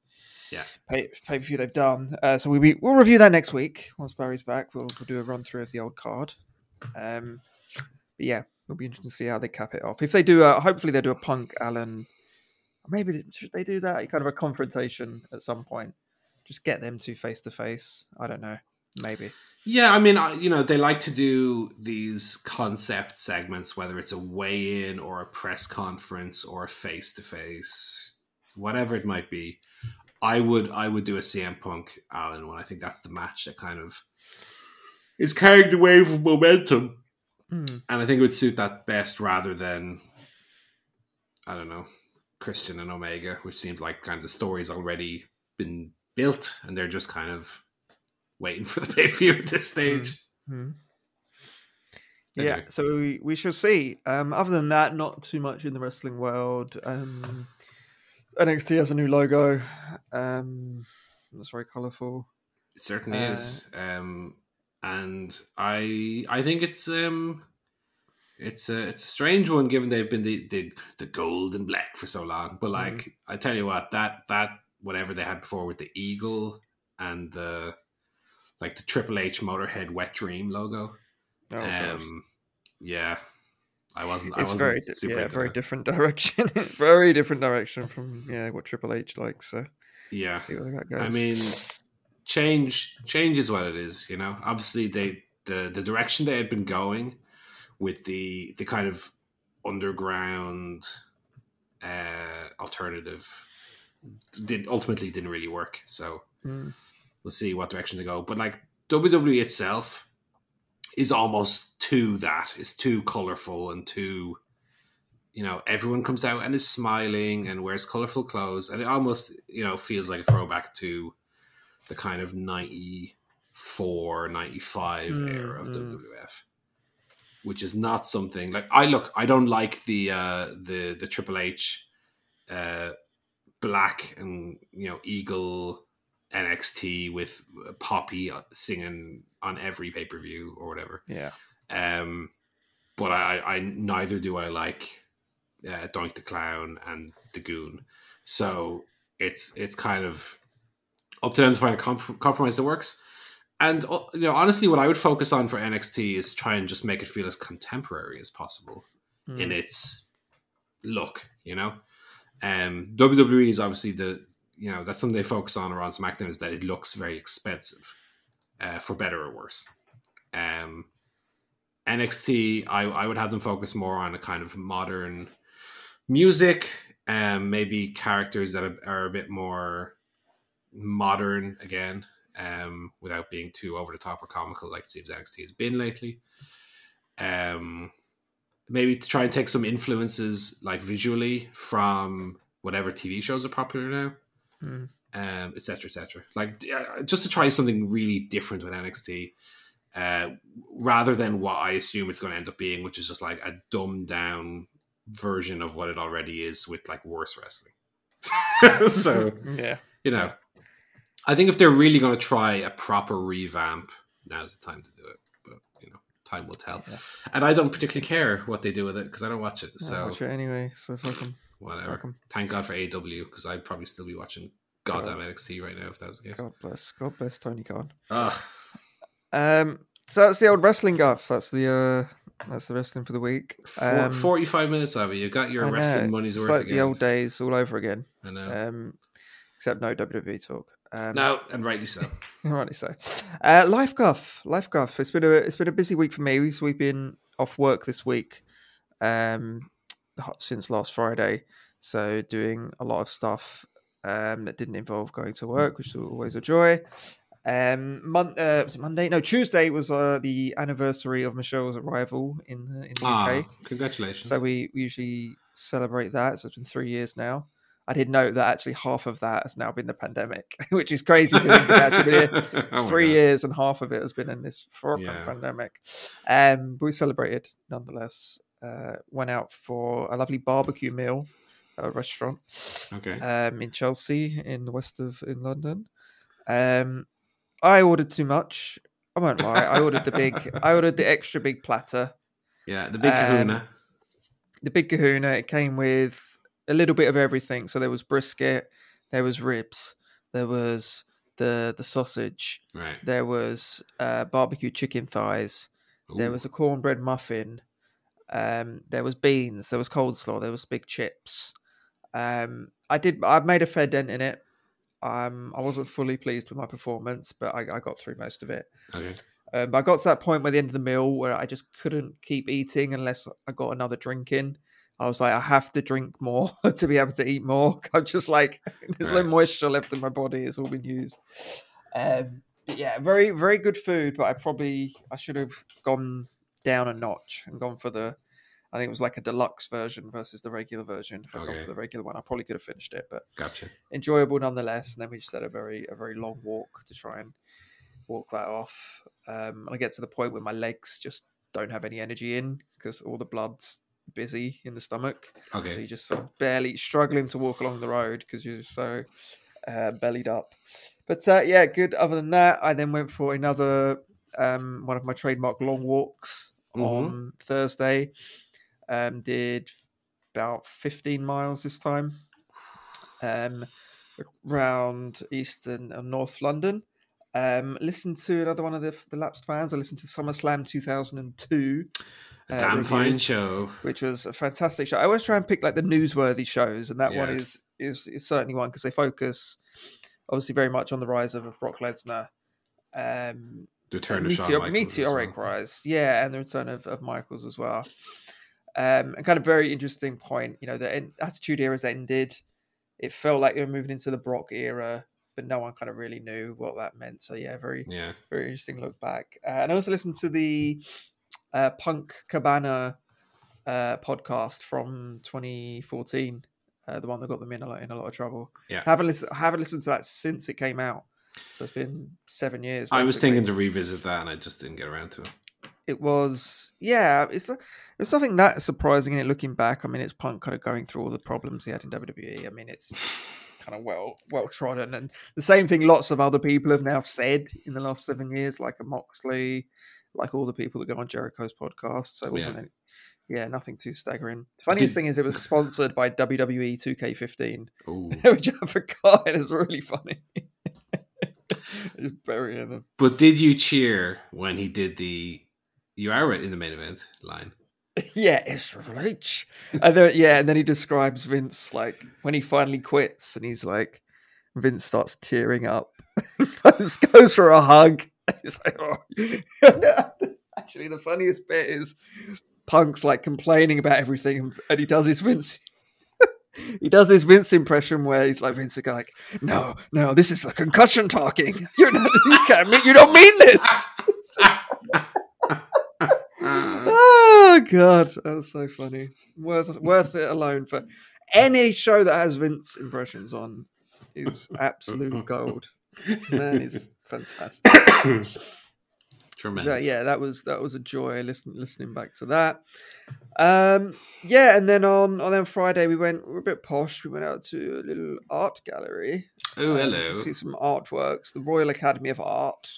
Yeah. pay pay per view they've done. Uh, so we we we'll review that next week once Barry's back. We'll, we'll do a run through of the old card. Um, but yeah, it'll be interesting to see how they cap it off. If they do, a, hopefully they do a Punk Allin. Maybe should they do that? Kind of a confrontation at some point. Just get them two face to face. I don't know. Maybe. Yeah, I mean, you know, they like to do these concept segments, whether it's a weigh in or a press conference or a face to face, whatever it might be. I would, I would do a CM Punk Allin one. I think that's the match that kind of is carrying the wave of momentum, Hmm. and I think it would suit that best rather than, I don't know, Christian and Omega, which seems like kind of the story's already been built, and they're just kind of waiting for the <laughs> pay per view at this stage. Hmm. Anyway. Yeah, so we, we shall see. Um, other than that, not too much in the wrestling world. Um, NXT has a new logo. Um, that's very colourful. It certainly Uh, is, um, and I I think it's um it's a it's a strange one given they've been the the, the gold and black for so long. But like I tell you what, that that whatever they had before with the eagle and the like the Triple H Motorhead Wet Dream logo, Oh, um, yeah, I wasn't I it's wasn't very super yeah, very that. different <laughs> direction. <laughs> very different direction from yeah what Triple H likes. So yeah. see where that goes. I mean, change change is what it is. You know, obviously they the the direction they had been going with the the kind of underground uh, alternative did ultimately didn't really work. So Mm. We'll see what direction they go. But like WWE itself is almost too that is too colorful and too you know everyone comes out and is smiling and wears colorful clothes and it almost you know feels like a throwback to the kind of 94 95 Mm, era of mm. WWF which is not something like I look I don't like the uh the the Triple H uh black and you know eagle NXT with Poppy singing on every pay per view or whatever. yeah, Um, but I, I neither do I like uh, Doink the Clown and the Goon. So it's it's kind of up to them to find a comp- compromise that works. And uh, you know, honestly, what I would focus on for NXT is try and just make it feel as contemporary as possible in Mm. its look. You know, um, WWE is obviously the you know that's something they focus on around SmackDown is that it looks very expensive, uh, for better or worse. Um, NXT, I I would have them focus more on a kind of modern music, um, maybe characters that are, are a bit more modern again. um, without being too over the top or comical like seems NXT has been lately. Um, maybe to try and take some influences like visually from whatever TV shows are popular now, Mm. um, etc. etc. Like uh, just to try something really different with NXT. Uh, rather than what I assume it's going to end up being, which is just like a dumbed down version of what it already is with like worse wrestling. <laughs> so Yeah. you know, I think if they're really going to try a proper revamp, now's the time to do it. But you know, time will tell. Yeah. And I don't particularly care what they do with it because I don't watch it. So So watch it anyway. So fucking whatever. Thank God for AW because I'd probably still be watching goddamn NXT right now if that was the case. God bless. God bless Tony Khan. Ugh. Um. So that's the old wrestling guff. That's the uh. That's the wrestling for the week. Um, 45 minutes of it. You got your wrestling money's it's worth like again. the old days all over again. I know. Um. Except no WWE talk. Um, no, and rightly so. <laughs> Rightly so. Uh, life guff, life guff. It's been a it's been a busy week for me. We've, we've been off work this week, um, since last Friday. So doing a lot of stuff um, that didn't involve going to work, which is always a joy. Um, mon- uh, was it Monday? No, Tuesday was uh, the anniversary of Michelle's arrival in the in the Ah, UK. congratulations. So we we usually celebrate that. So it's been three years now. I did note that actually half of that has now been the pandemic, <laughs> which is crazy to think it's actually been here <laughs> Oh three years and half of it has been in this fucking Yeah. pandemic. Um, but we celebrated nonetheless. Uh, went out for a lovely barbecue meal at a restaurant Okay. um, in Chelsea, in the west of in London. Um, I ordered too much. I won't lie. I ordered the big. I ordered the extra big platter yeah, the big um, kahuna. the big kahuna it came with a little bit of everything so there was brisket there was ribs there was the the sausage Right. there was uh, barbecue chicken thighs there was a cornbread muffin um, there was beans there was coleslaw there was big chips um, i did i made a fair dent in it um, i wasn't fully pleased with my performance but i, I got through most of it Okay. um, but I got to that point by the end of the meal where I just couldn't keep eating unless I got another drink in. I was like, I have to drink more <laughs> to be able to eat more. <laughs> I'm just like, <laughs> there's no moisture left in my body. It's all been used. Um, but yeah, very, very good food. But I probably, I should have gone down a notch and gone for the, I think it was like a deluxe version versus the regular version. If I'd gone for the regular one, I probably could have finished it. But Gotcha. enjoyable nonetheless. And then we just had a very a very long walk to try and walk that off. Um, and I get to the point where my legs just don't have any energy in because all the blood's busy in the stomach. Okay. So you're just sort of barely struggling to walk along the road because you're so uh, bellied up. But uh, yeah, good. Other than that, I then went for another um, one of my trademark long walks Mhm. on Thursday. Um, did about 15 miles this time. Um, around Eastern and North London. Um, listened to another one of the, the lapsed fans. I listened to SummerSlam 2002. A uh, damn review fine show. which was a fantastic show. I always try and pick like the newsworthy shows, and that one is is is certainly one because they focus obviously very much on the rise of Brock Lesnar, um, The return of Shawn meteor- Michaels meteoric well. rise, yeah, and the return of, of Michaels as well. Um, and kind of very interesting point, you know, the en- Attitude Era's ended. It felt like they were moving into the Brock era, but no one kind of really knew what that meant. So yeah, very Yeah. very interesting look back. Uh, and I also listened to the uh, Punk Cabana uh, podcast from 2014, uh, the one that got them in a lot in a lot of trouble. Yeah. haven't listened. haven't listened to that since it came out, so it's been seven years. I was thinking to revisit that and I just didn't get around to it. it was yeah, it's it was something that surprising in it looking back. I mean, it's Punk kind of going through all the problems he had in WWE. I mean, it's <laughs> kind of well well trodden, and the same thing lots of other people have now said in the last seven years, like a Moxley, like all the people that go on Jericho's podcast. So Yeah. yeah, nothing too staggering. The funniest thing is it was sponsored by WWE 2K15, Ooh. <laughs> which I forgot. It is really funny. Just burying them. But did you cheer when he did the you are in the main event line? Yeah, it's Triple H. And then, yeah, and then he describes Vince like when he finally quits, and he's like, Vince starts tearing up, <laughs> goes, goes for a hug. <laughs> He's like, oh. <laughs> Actually, the funniest bit is Punk's like complaining about everything, and- and he does his Vince. He does this Vince impression where he's like Vince, is like, no, no, this is the concussion talking. <laughs> You're not, you can't mean, you don't mean this. oh <laughs> god, that was so funny. Worth worth it alone for any show that has Vince impressions on is absolute <laughs> gold. Man is fantastic. <coughs> Tremendous. So yeah, that was that was a joy listening listening back to that. Um, yeah, and then on on then Friday we went we were a bit posh. We went out to a little art gallery. Oh, um, to hello. see some artworks. The Royal Academy of Art,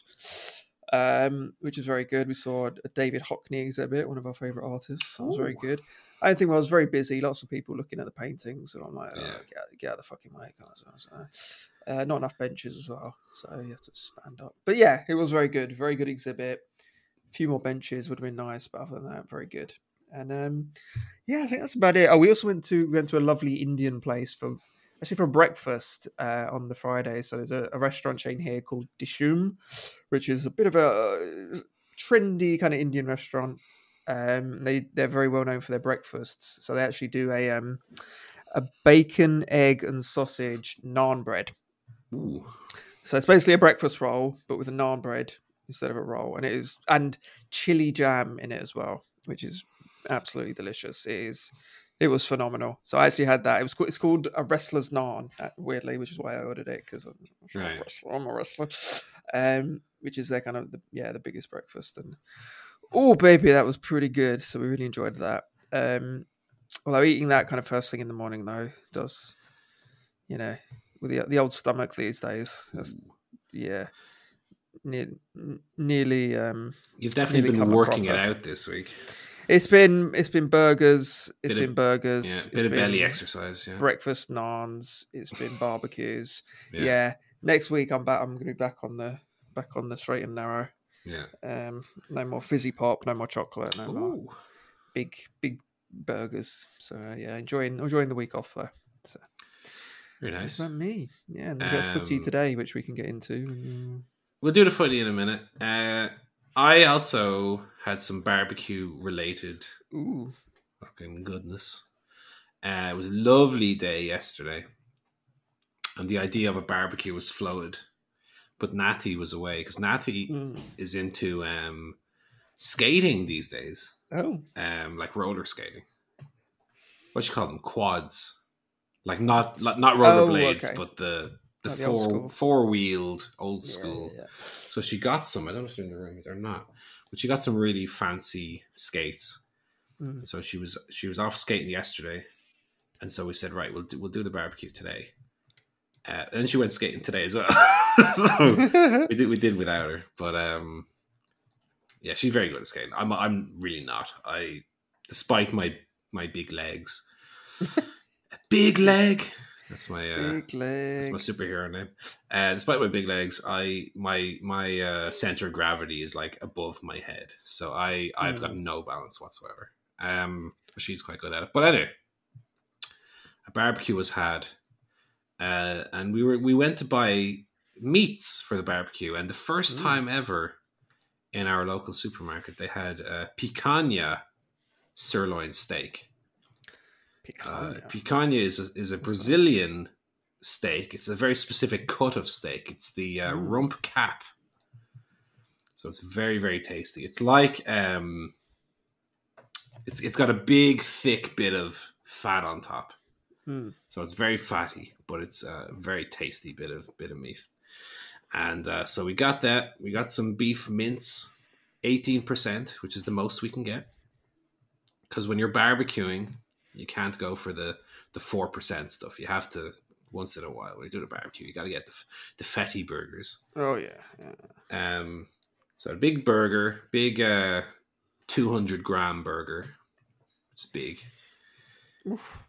um, which is very good. We saw a David Hockney exhibit, one of our favorite artists. That was very good. I don't think I was very busy. Lots of people looking at the paintings, and I'm like, oh, Yeah. get, out- get out of the fucking way, guys. Uh, not enough benches as well, so you have to stand up. But yeah, it was very good. Very good exhibit. A few more benches would have been nice, but other than that, very good. And um, yeah, I think that's about it. Oh, we also went to we went to a lovely Indian place for actually for breakfast uh, on the Friday. So there's a, a restaurant chain here called Dishoom, which is a bit of a trendy kind of Indian restaurant. Um, they they're very well known for their breakfasts. So they actually do a um, a bacon, egg, and sausage naan bread. Ooh. So it's basically a breakfast roll, but with a naan bread instead of a roll, and it is and chili jam in it as well, which is absolutely delicious. It is. It was phenomenal. So I actually had that. It was it's called a wrestler's naan, uh, weirdly, which is why I ordered it because I'm, Right. wrestler. I'm a wrestler. Um, which is their kind of the, yeah the biggest breakfast and oh baby that was pretty good. So we really enjoyed that. Um, although eating that kind of first thing in the morning though does, you know, with the the old stomach these days, that's, yeah, ne- nearly. Um, You've definitely Nearly been working it out this week. it's been it's been burgers. It's Bit of- been burgers. Yeah, it's bit of belly been exercise. Yeah. Breakfast naans. It's been barbecues. Yeah. yeah. Next week I'm back. I'm going to be back on the back on the straight and narrow. Yeah. Um, no more fizzy pop. No more chocolate. No more big big burgers. So uh, yeah, enjoying enjoying the week off though. So Very nice. about me. Yeah, and we got footy Um, today, which we can get into. We'll do the footy in a minute. Uh, I also had some barbecue related uh, Ooh, fucking goodness. Uh, it was a lovely day yesterday, and the idea of a barbecue was floated, but Natty was away because Natty Mm. is into um, skating these days, oh, um, like roller skating. What you call them? Quads, like not like, not rollerblades, okay. but the the old four school. four wheeled old school. yeah. So she got some. I don't know if they're in the room. They're not, but she got some really fancy skates. Mm. So she was she was off skating yesterday, and so we said, right, we'll do, we'll do the barbecue today. Uh, and she went skating today as well. <laughs> so we did we did without her, but um, yeah, she's very good at skating. I'm I'm really not. I, despite my my big legs, <laughs> big leg. That's my uh, Big leg. that's my superhero name. Uh, despite my big legs, I my my uh, center of gravity is like above my head, so I I've got no balance whatsoever. Um, she's quite good at it. But anyway, a barbecue was had, uh, and we were we went to buy meats for the barbecue, and the first Ooh. time ever in our local supermarket they had uh, picanha sirloin steak. Uh, Picanha. picanha is a, is a Brazilian steak. It's a very specific cut of steak. It's the uh, Mm. rump cap. So it's very very tasty. It's like um, it's it's got a big thick bit of fat on top. Mm. So it's very fatty, but it's a very tasty bit of bit of meat. And uh, so we got that. We got some beef mince, eighteen percent, which is the most we can get. Because when you're barbecuing, you can't go for the the four percent stuff. You have to once in a while when you do the barbecue, you got to get the the fatty burgers. Oh yeah. yeah. Um, so a big burger, big uh, two hundred gram burger. It's big.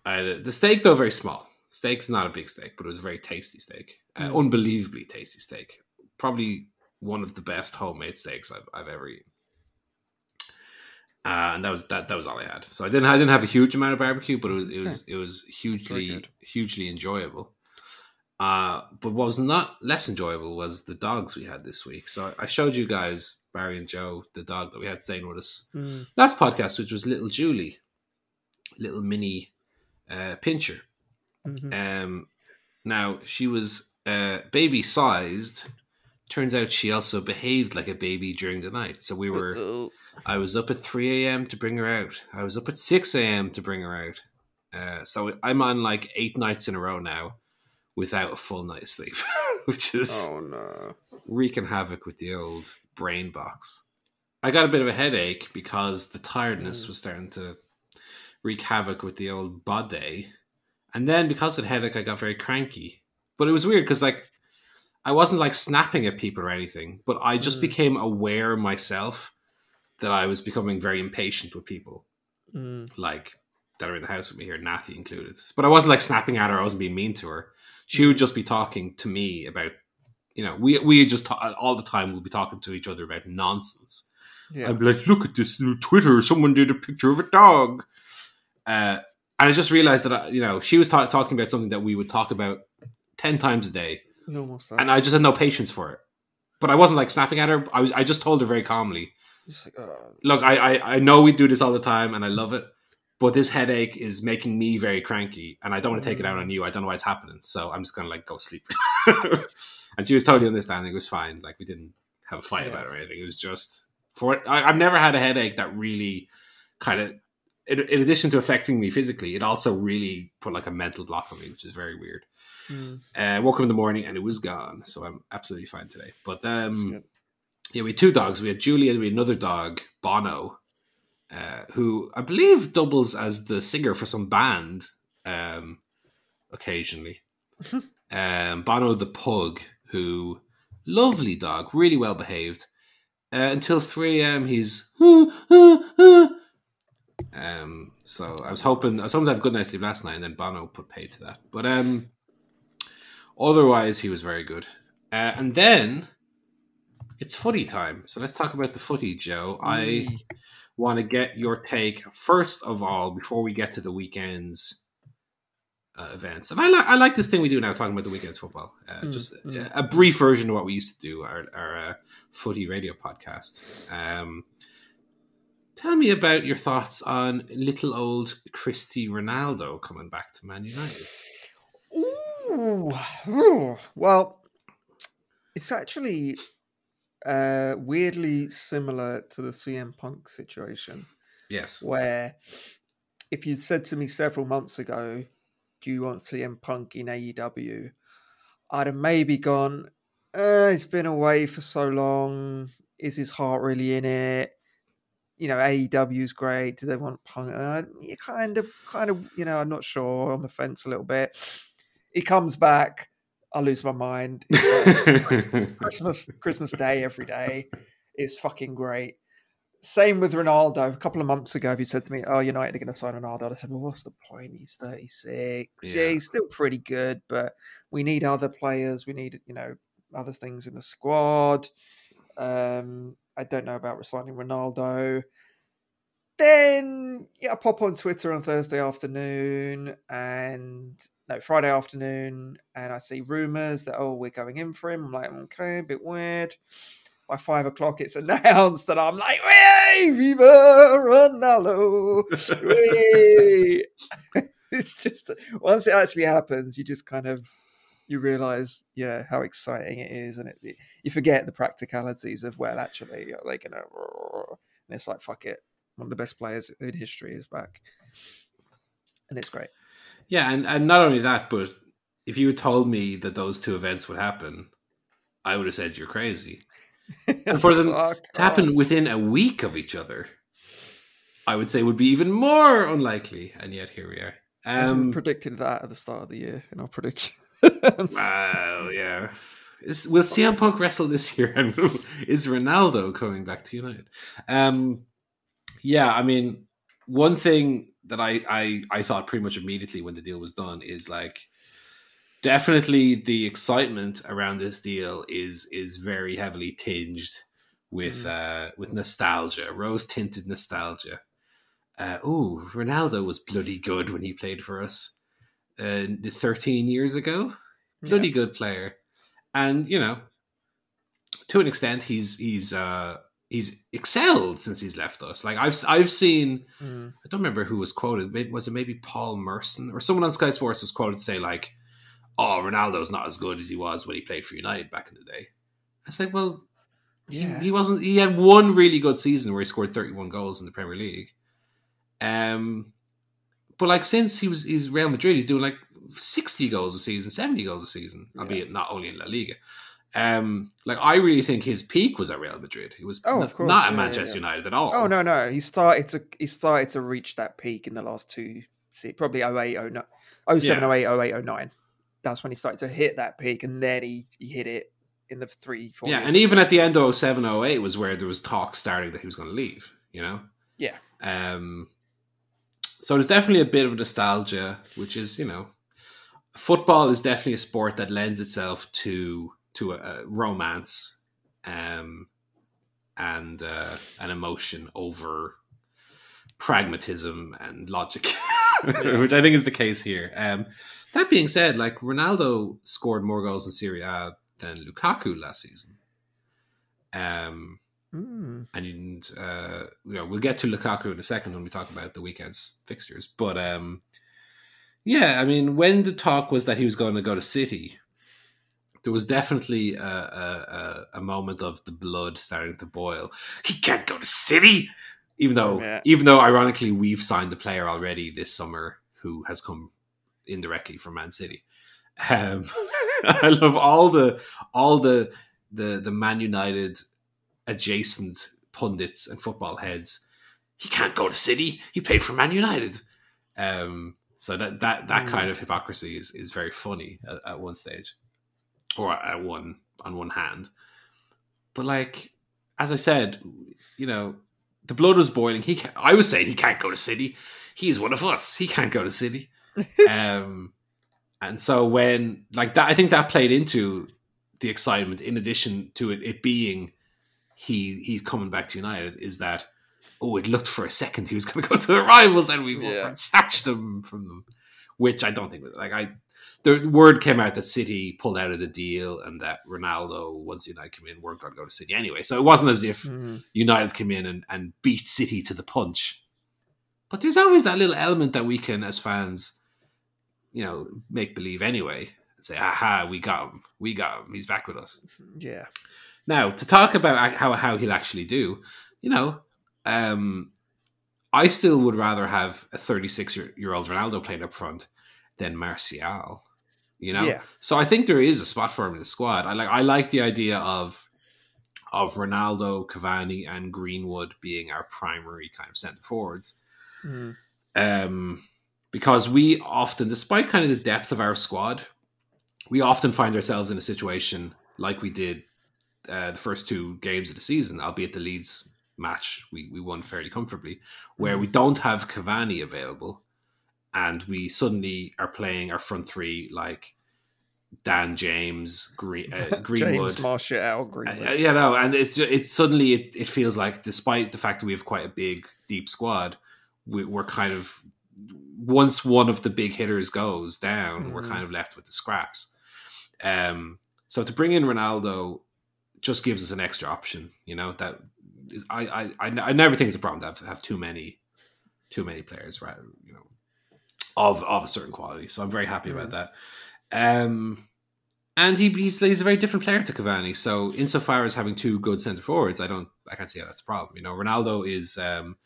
Uh, the steak though very small. Steak's not a big steak, but it was a very tasty steak. Uh, Mm. Unbelievably tasty steak. Probably one of the best homemade steaks I've, I've ever eaten. Uh, and that was that. That was all I had. So I didn't. I didn't have a huge amount of barbecue, but it was it was it was hugely hugely enjoyable. Uh, but what was not less enjoyable was the dogs we had this week. So I showed you guys Barry and Joe, the dog that we had staying with us Mm. last podcast, which was little Julie, little mini uh, pinscher. Mhm. Um, now she was uh, baby sized. Turns out she also behaved like a baby during the night. So we were. Uh-oh. I was up at three a.m. to bring her out. I was up at six a.m. to bring her out. Uh, so I'm on like eight nights in a row now without a full night's sleep, <laughs> which is Oh no. wreaking havoc with the old brain box. I got a bit of a headache because the tiredness Mm. was starting to wreak havoc with the old body. And then because of the headache, I got very cranky. But it was weird because, like, I wasn't like snapping at people or anything, but I just Mm. became aware myself that I was becoming very impatient with people, Mm. like that are in the house with me here, Natty included. But I wasn't like snapping at her, I wasn't being mean to her. She would just be talking to me about, you know, we we just ta- all the time we'll be talking to each other about nonsense. Yeah. I'd be like, look at this new Twitter. Someone did a picture of a dog. Uh, and I just realized that, I, you know, she was ta- talking about something that we would talk about 10 times a day. Stuff. And I just had no patience for it. But I wasn't like snapping at her. I, was, I just told her very calmly, like, oh, look, I, I, I know we do this all the time and I love it. But this headache is making me very cranky and I don't want to take it out on you. I don't know why it's happening. So I'm just going to like go sleep. <laughs> and she was totally understanding. It was fine. Like we didn't have a fight Yeah. about it or anything. It was just for I, I've never had a headache that really kind of, in, in addition to affecting me physically, it also really put like a mental block on me, which is very weird. mm, Uh, woke up in the morning and it was gone, so I'm absolutely fine today. But um. Yeah, we had two dogs. We had Julia and we had another dog, Bono, uh, who I believe doubles as the singer for some band um, occasionally. <laughs> um, Bono the pug, who lovely dog, really well behaved. Uh, until three a.m., he's <laughs> um. So I was hoping I was hoping to have a good night's sleep last night, and then Bono put paid to that. But um, otherwise he was very good. Uh, and then it's footy time. So let's talk about the footy, Joe. I want to get your take first of all before we get to the weekends uh, events. And I like I like this thing we do now, talking about the weekends football. Uh, Mm, just mm. a brief version of what we used to do our our uh, footy radio podcast. Um, tell me about your thoughts on little old Christy Ronaldo coming back to Man United. Ooh, ooh. Well, it's actually uh, weirdly similar to the CM Punk situation, Yes. where if you said to me several months ago, "Do you want CM Punk in AEW?" I'd have maybe gone, uh, "He's been away for so long. Is his heart really in it?" You know, AEW's great. Do they want Punk? Uh, you kind of, kind of, you know, I'm not sure. On the fence a little bit. He comes back. I lose my mind. <laughs> It's Christmas Christmas Day every day. It's fucking great. Same with Ronaldo. A couple of months ago, if you said to me, "Oh, United are going to sign Ronaldo," I said, "Well, what's the point? He's thirty six. Yeah. Yeah. he's still pretty good, but we need other players. We need, you know, other things in the squad." Um, I don't know about resigning Ronaldo. Then yeah, I pop on Twitter on Thursday afternoon and no Friday afternoon, and I see rumors that oh we're going in for him. I'm like okay, a bit weird. By five o'clock, it's <laughs> announced, and I'm like, "Hey, Viva Ronaldo!" <laughs> It's just once it actually happens, you just kind of you realize, yeah, how exciting it is, and it, you forget the practicalities of well, actually, are they gonna? And it's like, fuck it, one of the best players in history is back, and it's great. Yeah, and, and not only that, but if you had told me that those two events would happen, I would have said you're crazy. It's <laughs> for them To happen off. within a week of each other, I would say would be even more unlikely. And yet here we are. Um, predicted that at the start of the year in our <laughs> prediction. well, yeah. Is, will CM Punk wrestle this year? And <laughs> is Ronaldo coming back to United? Um, yeah, I mean, one thing that I, I I thought pretty much immediately when the deal was done is like definitely the excitement around this deal is is very heavily tinged with uh with nostalgia, rose tinted nostalgia. Uh, oh, Ronaldo was bloody good when he played for us uh, 13 years ago. Bloody Yeah. good player, and you know, to an extent, he's he's uh he's excelled since he's left us. Like I've I've seen, Mm. I don't remember who was quoted. Maybe, was it maybe Paul Merson or someone on Sky Sports was quoted to say like, "Oh, Ronaldo's not as good as he was when he played for United back in the day." I was like, well, he- he, wasn't. He had one really good season where he scored thirty one goals in the Premier League. Um, but like since he was he's Real Madrid, he's doing like sixty goals a season, seventy goals a season, Yeah. albeit not only in La Liga. Um, like I really think his peak was at Real Madrid. He was Oh, not, of course, not at yeah, yeah, Manchester yeah. United at all. Oh no, no, he started to he started to reach that peak in the last two, se- probably 08, 09, 07, Yeah. 08, 08, 09. That's when he started to hit that peak, and then he, he hit it in the three, four. yeah, and even at the end of 07, 08 was where there was talk starting that he was going to leave. You know. Yeah. Um. So there's definitely a bit of nostalgia, which is you know, football is definitely a sport that lends itself to to a, a romance, um, and uh, an emotion over pragmatism and logic, <laughs> which I think is the case here. Um, that being said, like Ronaldo scored more goals in Serie A than Lukaku last season. Um, Mm. and uh, you know we'll get to Lukaku in a second when we talk about the weekend's fixtures. But um, yeah, I mean, when the talk was that he was going to go to City, there was definitely a, a, a, moment of the blood starting to boil. He can't go to City, even though Yeah. even though ironically we've signed a player already this summer who has come indirectly from Man City. Um, <laughs> I love all the all the the the Man United adjacent pundits and football heads. He can't go to City. He played for Man United. Um, so that that that Mm. kind of hypocrisy is is very funny at, at one stage, or at one on one hand. But like as I said, you know, the blood was boiling. He can I was saying he can't go to City. He's one of us. He can't go to City. <laughs> um, and so when like that, I think that played into the excitement. In addition to it, it being he he's coming back to United, is that oh, it looked for a second he was going to go to the rivals, and we Yeah. snatched him from them. Which I don't think like I. The word came out that City pulled out of the deal, and that Ronaldo, once United came in, weren't going to go to City anyway. So it wasn't as if Mm. United came in and, and beat City to the punch. But there's always that little element that we can, as fans, you know, make believe anyway. And say, aha, we got him. We got him. He's back with us. Yeah. Now, to talk about how, how he'll actually do, you know, um, I still would rather have a 36 year, year old Ronaldo playing up front than Martial. You know, Yeah. so I think there is a spot for him in the squad. I like I like the idea of of Ronaldo, Cavani, and Greenwood being our primary kind of centre forwards. Mm. Um, because we often, despite kind of the depth of our squad, we often find ourselves in a situation like we did uh, the first two games of the season, albeit the Leeds match we, we won fairly comfortably, where we don't have Cavani available, and we suddenly are playing our front three like Dan James, Green, uh, <laughs> Greenwood, James Martial, uh, Greenwood. you know, and it's it's suddenly it, it feels like, despite the fact that we have quite a big, deep squad, we, we're kind of once one of the big hitters goes down, we're Mhm. kind of left with the scraps. Um, so to bring in Ronaldo just gives us an extra option. You know that is, I, I I I never think it's a problem to have, have too many too many players, right? You know, of of a certain quality. So I'm very happy about that. Um, and he, he's he's a very different player to Cavani. So insofar as having two good centre forwards, I don't I can't see how that's a problem. You know, Ronaldo is um,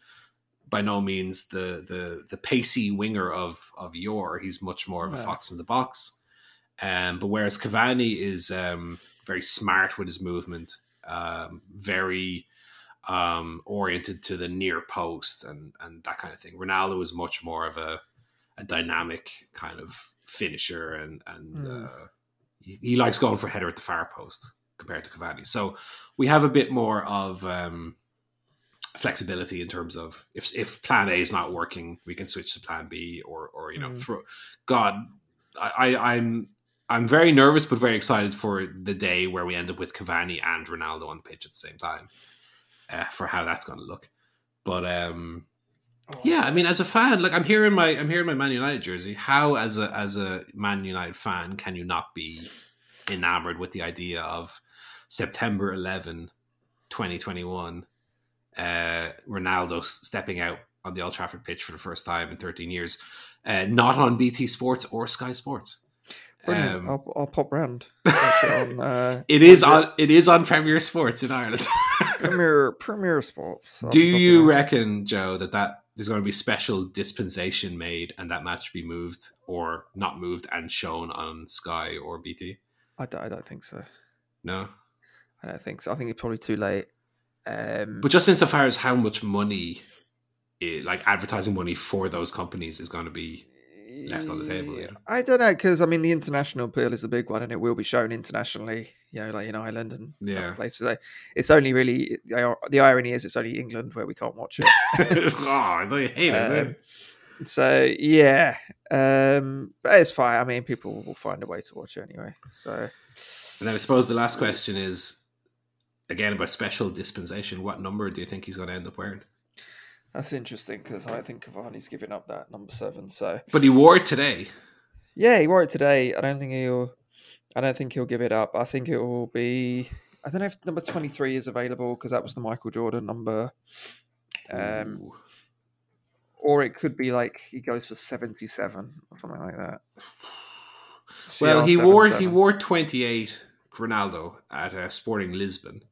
by no means the the the pacey winger of of yore. He's much more of a fox in the box. Um, but whereas Cavani is um, very smart with his movement, um, very um, oriented to the near post and and that kind of thing. Ronaldo is much more of a a dynamic kind of finisher and and Mm. uh, he, he likes going for header at the far post compared to Cavani. So we have a bit more of um, flexibility in terms of if if Plan A is not working, we can switch to Plan B or or you know Mm. throw. God, I, I I'm. I'm very nervous, but very excited for the day where we end up with Cavani and Ronaldo on the pitch at the same time, uh, for how that's going to look. But um, yeah, I mean, as a fan, like I'm here in my I'm here in my Man United jersey. How, as a as a Man United fan, can you not be enamored with the idea of September 11, 2021, uh, Ronaldo stepping out on the Old Trafford pitch for the first time in 13 years, uh, not on BT Sports or Sky Sports. Um, I'll, I'll pop round. <laughs> On, uh, It is on. It is on Premier Sports in Ireland. <laughs> Premier Premier Sports. I'll Do you reckon, Joe, that that there's going to be special dispensation made and that match be moved or not moved and shown on Sky or BT? I don't, I don't think so. No, I don't think so. I think it's probably too late. Um, but just insofar as how much money, eh, like advertising money for those companies, is going to be left on the table, yeah. I don't know because I mean the international appeal is a big one, and it will be shown internationally. You know, like in Ireland and Yeah. other places. It's only really the, irony is it's only England where we can't watch it. <laughs> oh, you hate it. Um, so yeah, um, but it's fine. I mean, people will find a way to watch it anyway. So And then I suppose the last question is again about special dispensation. What number do you think he's going to end up wearing? That's interesting because I don't think Cavani's giving up that number seven. So But he wore it today. yeah, he wore it today. I don't think he'll. I don't think he'll give it up. I think it will be. I don't know if number twenty three is available because that was the Michael Jordan number. Um, Ooh. or it could be like he goes for seventy seven or something like that. Well, he wore he wore twenty eight Ronaldo at uh, Sporting Lisbon.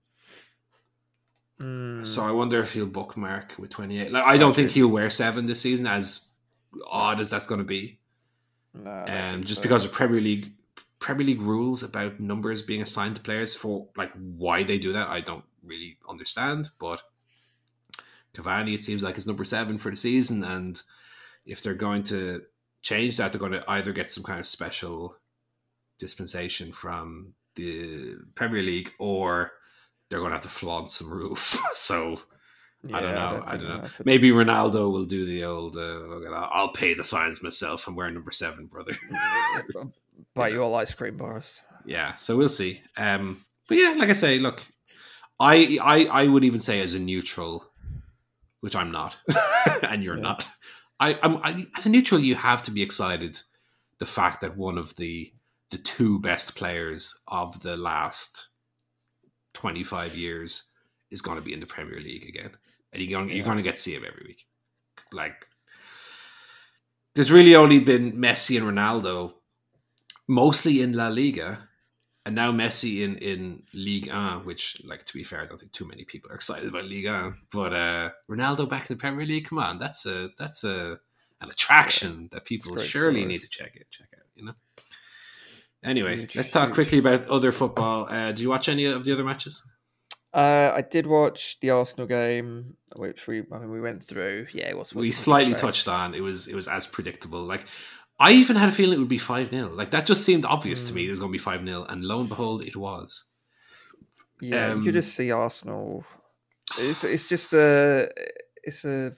Mm, So I wonder if he'll bookmark with twenty eight. Like I don't think he'll wear seven this season, as odd as that's going to be. no, Um, just so. because of Premier League Premier League rules about numbers being assigned to players for like why they do that, I don't really understand. But Cavani, it seems like is number seven for the season, and if they're going to change that, they're going to either get some kind of special dispensation from the Premier League, or they're going to have to flaunt some rules. <laughs> so I don't know. I think don't know. Maybe Ronaldo will do the old. Uh, I'll pay the fines myself. I'm wearing number seven, brother. <laughs> buy you all ice cream bars. yeah, so we'll see. Um, but yeah, like I say, look, I I I would even say as a neutral, which I'm not, <laughs> and you're Yeah. not. I, I'm I, as a neutral, you have to be excited. The fact that one of the the two best players of the last 25 years is going to be in the Premier League again, and you're going, you're going to get to see him every week. Like, there's really only been Messi and Ronaldo, mostly in La Liga, and now Messi in in Ligue 1, which, like, to be fair, I don't think too many people are excited about Ligue 1. But uh, Ronaldo back in the Premier League, come on, that's a that's a an attraction that people surely story. need to check it check out. You know. Anyway, let's talk quickly about other football. Uh, did you watch any of the other matches? Uh, I did watch the Arsenal game, which we I mean we went through. Yeah, it was. we slightly touched on. It was it was as predictable. Like I even had a feeling it would be five 0 Like that just seemed obvious to me. Mm. It was going to be five 0 and lo and behold, it was. Yeah, you Um, could just see Arsenal. It's it's just a it's a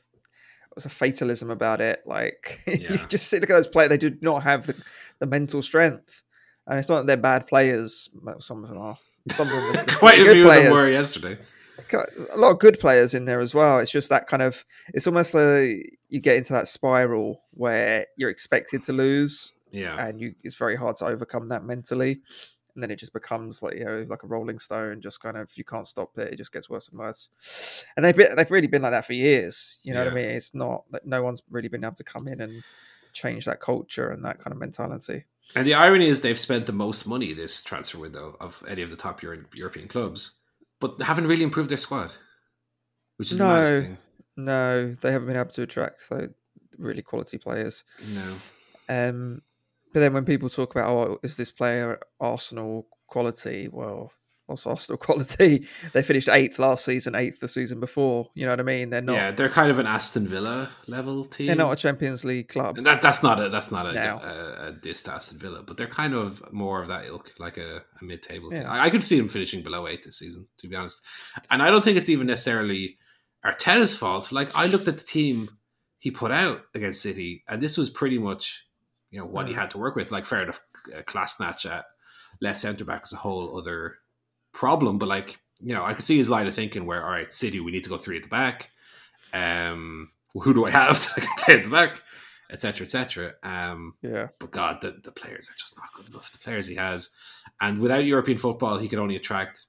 it's a fatalism about it. Like <laughs> you just see look at those players; they do not have the, the mental strength, and it's not that they're bad players. Well, some of them are. Some of them are <laughs> Quite a few of them were yesterday. A lot of good players in there as well. It's just that kind of it's almost like you get into that spiral where you're expected to lose Yeah, and you it's very hard to overcome that mentally. And then it just becomes like you know, like a rolling stone, just kind of you can't stop it, it just gets worse and worse. And they've been, they've really been like that for years. You know what I mean? It's not that no one's really been able to come in and change that culture and that kind of mentality. And the irony is they've spent the most money this transfer window of any of the top Euro- European clubs, but haven't really improved their squad, which is the No. nice thing. No, they haven't been able to attract so really quality players. No, Um, but then when people talk about, oh, is this player Arsenal quality? Well, what's <laughs> Arsenal quality? They finished eighth last season, eighth the season before. You know what I mean? They're not. yeah, they're kind of an Aston Villa level team. They're not a Champions League club. And that that's not a that's not a, No. a, a diss to Aston Villa, but they're kind of more of that ilk, like a, a mid table team. I, I could see them finishing below eight this season, to be honest. And I don't think it's even necessarily Arteta's fault. Like I looked at the team he put out against City, and this was pretty much you know what he had to work with. Like fair enough, uh, Kolasinac at left centre back is a whole other problem, but like you know I could see his line of thinking where all right, City, we need to go three at the back. Um, who do I have <laughs> that I can play at the back? etc etc um Yeah. but god the, the players are just not good enough the players he has and without european football he could only attract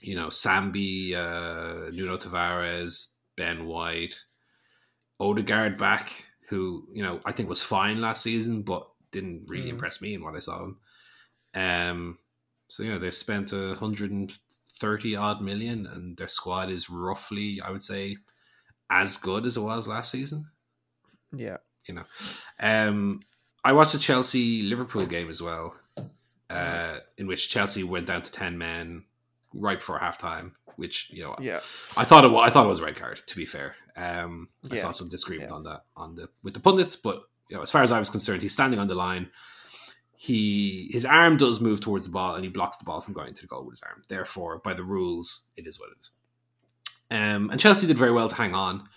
you know, Sambi, uh, Nuno Tavares, Ben White, Odegaard back, who you know I think was fine last season, but didn't really Mm. impress me in what I saw him. Um, so you know they've spent a hundred and thirty odd million, and their squad is roughly, I would say, as good as it was last season. Yeah. You know, um, I watched a Chelsea Liverpool game as well, uh, in which Chelsea went down to ten men right before halftime. Which you know, Yeah. I thought it was, I thought it was a red card. To be fair, um, I Yeah. saw some disagreement Yeah. on that on the with the pundits, but you know, as far as I was concerned, he's standing on the line. He his arm does move towards the ball, and he blocks the ball from going to the goal with his arm. Therefore, by the rules, it is what it is. Um, and Chelsea did very well to hang on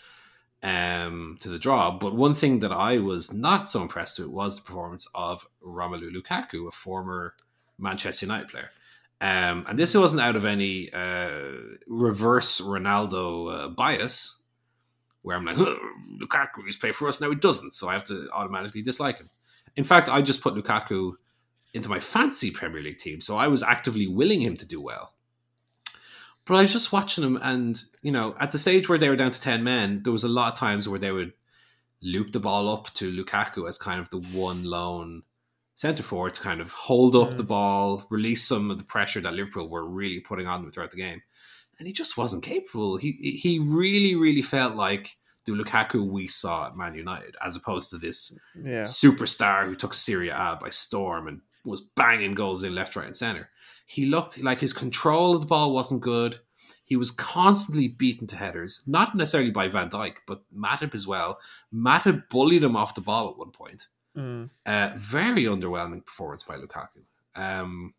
um, to the draw. But one thing that I was not so impressed with was the performance of Romelu Lukaku, a former Manchester United player. Um, and this wasn't out of any uh, reverse Ronaldo uh, bias, where I'm like, "Huh, Lukaku he's played for us now he doesn't, so I have to automatically dislike him. In fact, I just put Lukaku into my fancy Premier League team, so I was actively willing him to do well. But I was just watching him, and you know, at the stage where they were down to ten men, there was a lot of times where they would loop the ball up to Lukaku as kind of the one lone centre forward to kind of hold up Mm. the ball, release some of the pressure that Liverpool were really putting on them throughout the game, and he just wasn't capable. He he really really felt like the Lukaku we saw at Man United, as opposed to this Yeah. superstar who took Serie A by storm and was banging goals in left, right, and center. He looked like his control of the ball wasn't good. He was constantly beaten to headers, not necessarily by Van Dijk, but Matip as well. Matip bullied him off the ball at one point. Mm. Uh, very underwhelming performance by Lukaku. Um,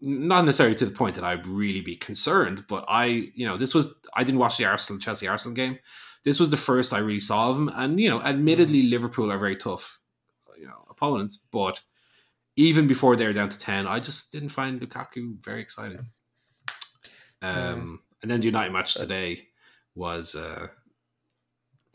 not necessarily to the point that I'd really be concerned, but I, you know, this was I didn't watch the Arsenal Chelsea Arsenal game. This was the first I really saw of him, and you know, admittedly, Liverpool are very tough, you know, opponents. But even before they were down to ten, I just didn't find Lukaku very exciting. Um, and then the United match today was uh,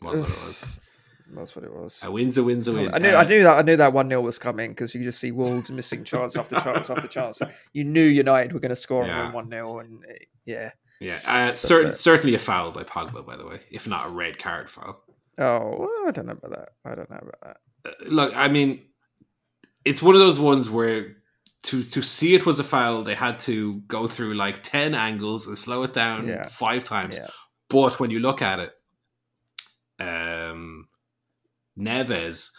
was what it was. <laughs> That's what it was. A win's a win's a win. I knew, Uh, I knew that, I knew that one 0 was coming because you just see Wolves missing chance after chance after <laughs> chance. You knew United were going to score Yeah. on one 0 and uh, yeah. Yeah, uh, certain, it. certainly a foul by Pogba, by the way, if not a red card foul. Oh, well, I don't know about that. I don't know about that. Uh, look, I mean, it's one of those ones where to to see it was a foul, they had to go through like ten angles and slow it down Yeah. five times. Yeah, But when you look at it, um, Neves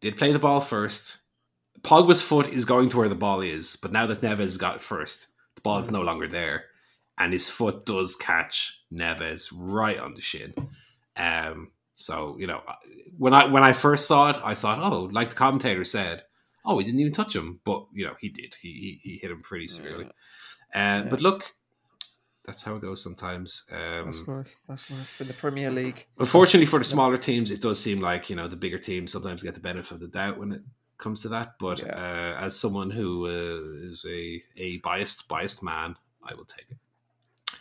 did play the ball first. Pogba's foot is going to where the ball is, but now that Neves got it first, the ball is Mm. no longer there, and his foot does catch Neves right on the shin. Um, so you know, when I when I first saw it, I thought, oh, like the commentator said, oh, he didn't even touch him, but you know, he did. He he, he hit him pretty severely. Uh, But look, that's how it goes sometimes. Um, that's life. That's life in the Premier League. Unfortunately for the smaller teams, it does seem like you know the bigger teams sometimes get the benefit of the doubt when it comes to that. But uh, as someone who uh, is a a biased biased man, I will take it.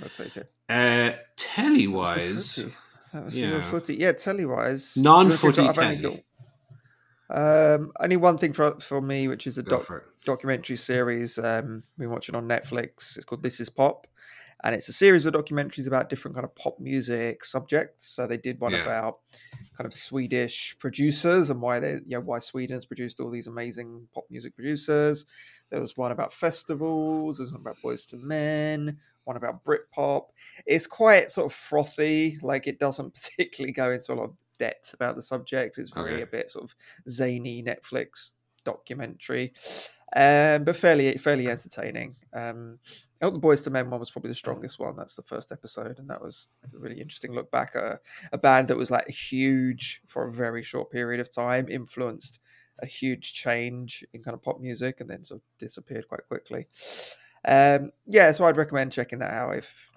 I'll take it. Uh, telly That was the wise, footy. That was yeah. footy. Yeah, telly wise. Non-footy I've only telly. Um, only one thing for for me, which is a doc, documentary series um, we're watching on Netflix. It's called This Is Pop, and it's a series of documentaries about different kind of pop music subjects. So they did one Yeah. about kind of Swedish producers and why they, you know, why Sweden has produced all these amazing pop music producers. There was one about festivals. There was one about Boyz II Men. One about Britpop. It's quite sort of frothy. Like it doesn't <laughs> particularly go into a lot of depth about the subject. It's very Okay. a bit sort of zany Netflix documentary, um, but fairly fairly entertaining. Um, thought the Boyz II Men one was probably the strongest one. That's the first episode, and that was a really interesting look back at a, a band that was like huge for a very short period of time, influenced a huge change in kind of pop music, and then sort of disappeared quite quickly. Um, yeah, so I'd recommend checking that out. If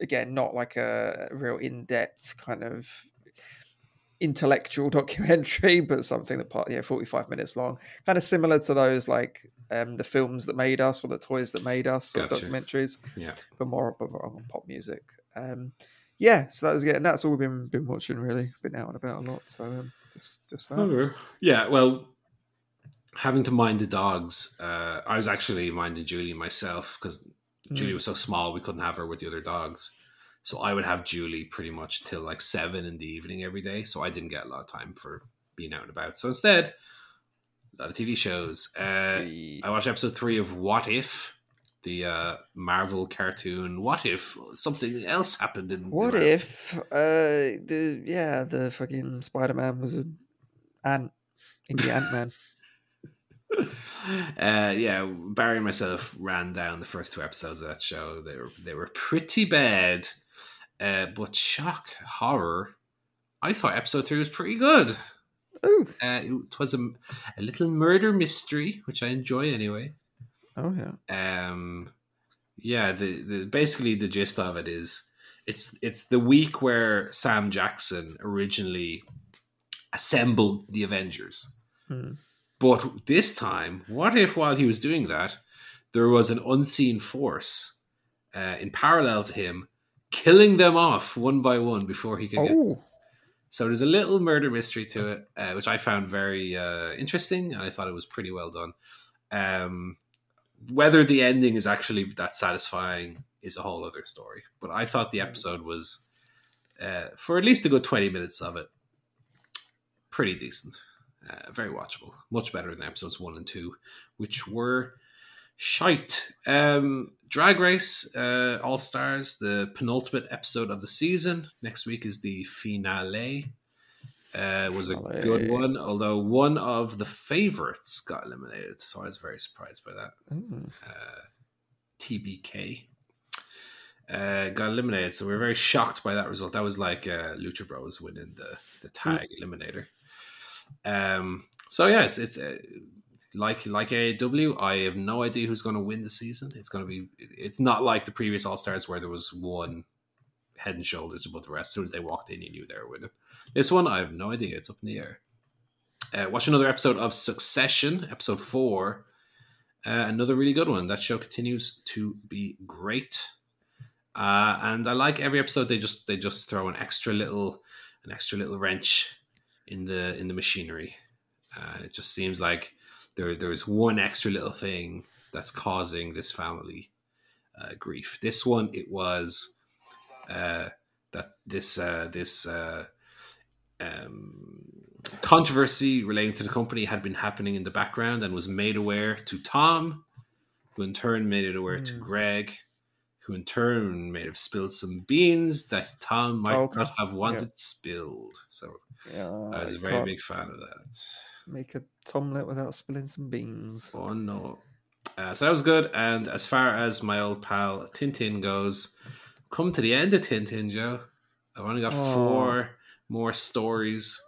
again, not like a real in-depth kind of intellectual <laughs> documentary, but something that part yeah, forty-five minutes long, kind of similar to those like um, the films that made us or the toys that made us Gotcha. documentaries, Yeah. but more, but more on pop music. Um, yeah, so that was good, and that's all we've been been watching. Really, been out and about a lot. So um, just just that. Okay. Yeah, well, having to mind the dogs, uh, I was actually minding Julie myself because Julie Mm. was so small we couldn't have her with the other dogs. So I would have Julie pretty much till like seven in the evening every day. So I didn't get a lot of time for being out and about. So instead, a lot of TV shows. Uh, I watched episode three of What If, the uh, Marvel cartoon. What if something else happened in? What Mar- if uh the yeah the fucking Spider Man was an ant in the Ant Man? <laughs> uh, yeah, Barry and myself ran down the first two episodes of that show. They were they were pretty bad, uh, but shock horror. I thought episode three was pretty good. Uh, it was a, a little murder mystery, which I enjoy anyway. oh yeah. um yeah the, the basically the gist of it is it's it's the week where sam jackson originally assembled the avengers Hmm. But this time what if while he was doing that there was an unseen force uh, in parallel to him killing them off one by one before he could get Oh, so there's a little murder mystery to it, uh, which I found very uh, interesting, and I thought it was pretty well done. Um, whether the ending is actually that satisfying is a whole other story. But I thought the episode was, uh, for at least a good twenty minutes of it, pretty decent, uh, very watchable, much better than episodes one and two, which were shite. Um, Drag Race uh, All Stars, the penultimate episode of the season. Next week is the finale. Uh, was a good one, although one of the favorites got eliminated, so I was very surprised by that. Mm. Uh, TBK uh, got eliminated, so we are very shocked by that result. That was like uh, Lucha Bros winning the the tag eliminator. Um, so yeah, it's it's uh, like like AEW. I have no idea who's going to win the season. It's going to be. It's not like the previous All Stars where there was one head and shoulders above the rest. As soon as they walked in, you knew they were winning. This one, I have no idea. It's up in the air. Uh, watch another episode of Succession, episode four. Uh, another really good one. That show continues to be great, uh, and I like every episode. They just they just throw an extra little an extra little wrench in the in the machinery. Uh, it just seems like there there's one extra little thing that's causing this family uh, grief. This one, it was uh, that this uh, this uh, um, controversy relating to the company had been happening in the background and was made aware to Tom, who in turn made it aware to Hmm. Greg, who in turn may have spilled some beans that Tom might okay. not have wanted spilled. So Yeah, I was a very big fan of that. Make a tomlet without spilling some beans. Oh no. Uh, so that was good. And as far as my old pal Tintin goes, come to the end of Tintin, Joe. I've only got Oh. four more stories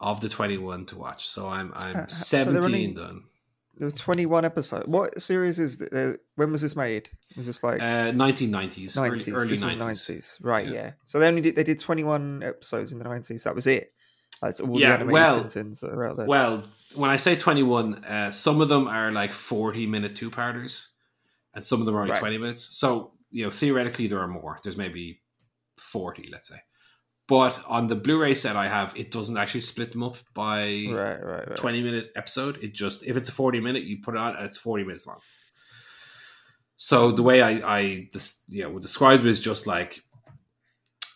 of the 21 to watch. So I'm I'm uh, <laughs> so 17 only- done. There were 21 episodes. What series is th- uh, when was this made? Was this like Uh, 1990s, 90s? early, early this was 90s. 90s. Right, Yeah. yeah. So they only did, they did 21 episodes in the 90s. That was it. That's all Yeah, the well- are out there. Well, when I say 21, uh, some of them are like 40 minute two parters, and some of them are only Right. 20 minutes. So, you know, theoretically, there are more. There's maybe 40, let's say. But on the Blu ray set I have, it doesn't actually split them up by right, right, right. 20 minute episode. It just, if it's a 40 minute, you put it on and it's 40 minutes long. So the way I, I just, know, would describe it is just like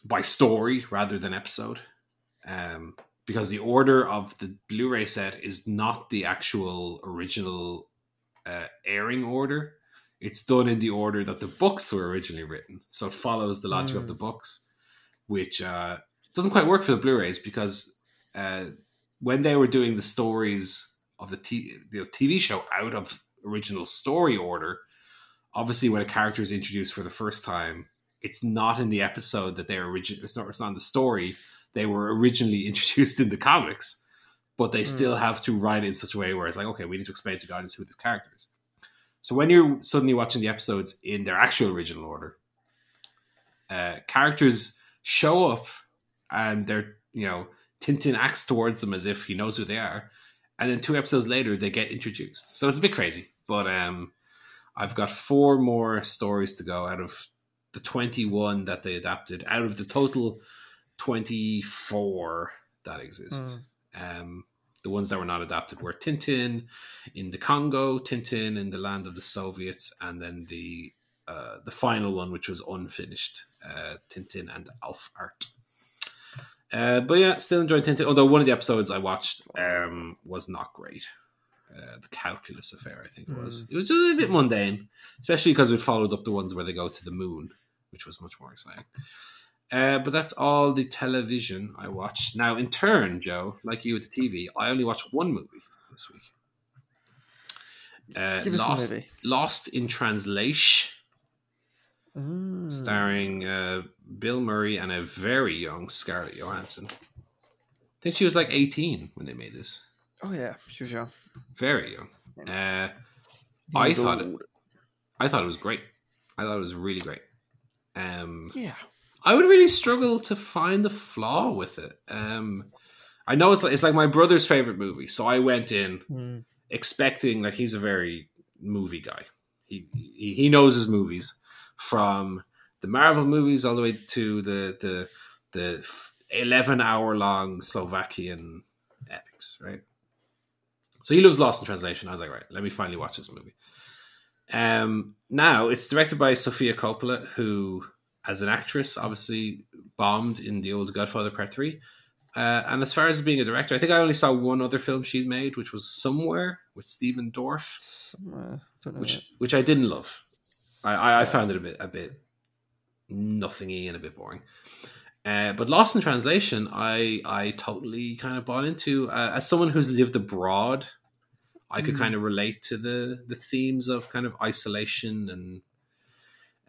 by story rather than episode. Um, because the order of the Blu-ray set is not the actual original uh, airing order. It's done in the order that the books were originally written, so it follows the logic of Mm. the books, which uh, doesn't quite work for the Blu-rays because uh, when they were doing the stories of the, t- the TV show out of original story order, obviously when a character is introduced for the first time, it's not in the episode that they're original. It's not. It's not in the story they were originally <laughs> introduced in the comics, but they still have to write it in such a way where it's like, okay, we need to explain to the audience who this character is. So when you're suddenly watching the episodes in their actual original order, uh, characters show up and they're, you know, Tintin acts towards them as if he knows who they are. And then two episodes later, they get introduced. So it's a bit crazy. But um, I've got four more stories to go out of the 21 that they adapted, out of the total 24 that exist. Um, the ones that were not adapted were Tintin in the Congo, Tintin in the land of the Soviets, and then the uh, the final one, which was unfinished, uh, Tintin and Alph-Art. Uh, but yeah, still enjoying Tintin. Although one of the episodes I watched um, was not great. Uh, the calculus affair, I think it was. It was just a bit mundane, especially because we followed up the ones where they go to the moon, which was much more exciting. Uh, but that's all the television I watched. Now, in turn, Joe, like you with the TV, I only watched one movie this week. Uh, Give us a Lost, movie. Lost in Translation, Mm. starring uh, Bill Murray and a very young Scarlett Johansson. I think she was like 18 when they made this. Oh yeah, she was young. Very young. Uh, I thought it. I thought it was great. I thought it was really great. Um, Yeah. I would really struggle to find the flaw with it. Um, I know it's like it's like my brother's favorite movie, so I went in Mm. expecting like he's a very movie guy. He he, he knows his movies from the Marvel movies all the way to the the the eleven hour long Slovakian epics, right? So he loves Lost in Translation. I was like, right, let me finally watch this movie. Um, now it's directed by Sofia Coppola, who, as an actress, obviously bombed in the old Godfather Part Three. Uh, and as far as being a director, I think I only saw one other film she'd made, which was Somewhere with Stephen Dorff, Somewhere. Don't know which that. which I didn't love. I, I, I found it a bit a bit nothingy and a bit boring. Uh, but Lost in Translation, I I totally kind of bought into. Uh, as someone who's lived abroad, I could Mm. kind of relate to the the themes of kind of isolation and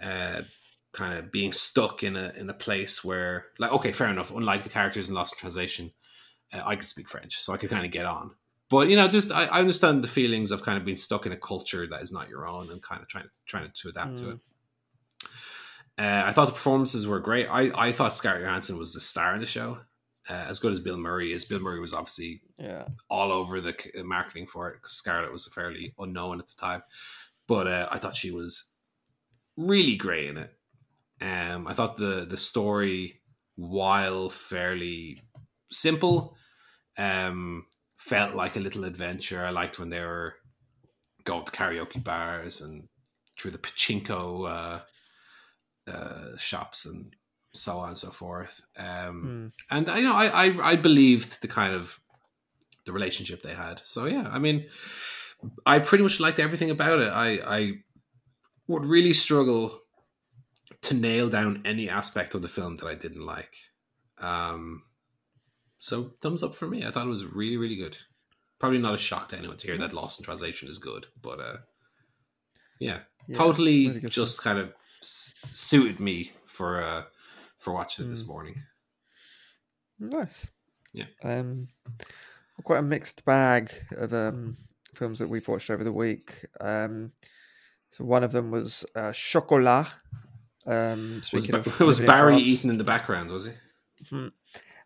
uh, kind of being stuck in a in a place where, like, okay, fair enough. Unlike the characters in Lost in Translation, uh, I could speak French, so I could kind of get on. But you know, just I, I understand the feelings of kind of being stuck in a culture that is not your own and kind of trying trying to adapt to Mm. it. Uh, I thought the performances were great. I, I thought Scarlett Johansson was the star in the show, uh, as good as Bill Murray is. Bill Murray was obviously Yeah. all over the marketing for it because Scarlett was fairly unknown at the time. But uh, I thought she was really great in it. Um, I thought the the story, while fairly simple, um, felt like a little adventure. I liked when they were going to karaoke bars and through the pachinko uh, uh, shops and so on and so forth. Um, Mm. and you know, I, I I believed the kind of the relationship they had. So yeah, I mean, I pretty much liked everything about it. I I would really struggle to nail down any aspect of the film that I didn't like. Um, so thumbs up for me. I thought it was really really good. Probably not a shock to anyone to hear that Lost in Translation is good, but uh, yeah, Yeah, totally really just kind of suited me for uh for watching it this Mm. morning. Nice. Yeah. Um, quite a mixed bag of um films that we've watched over the week. Um, so one of them was uh, Chocolat. Um, Was, speaking Ba- <laughs> of was Barry France- Eaton in the background? Was he?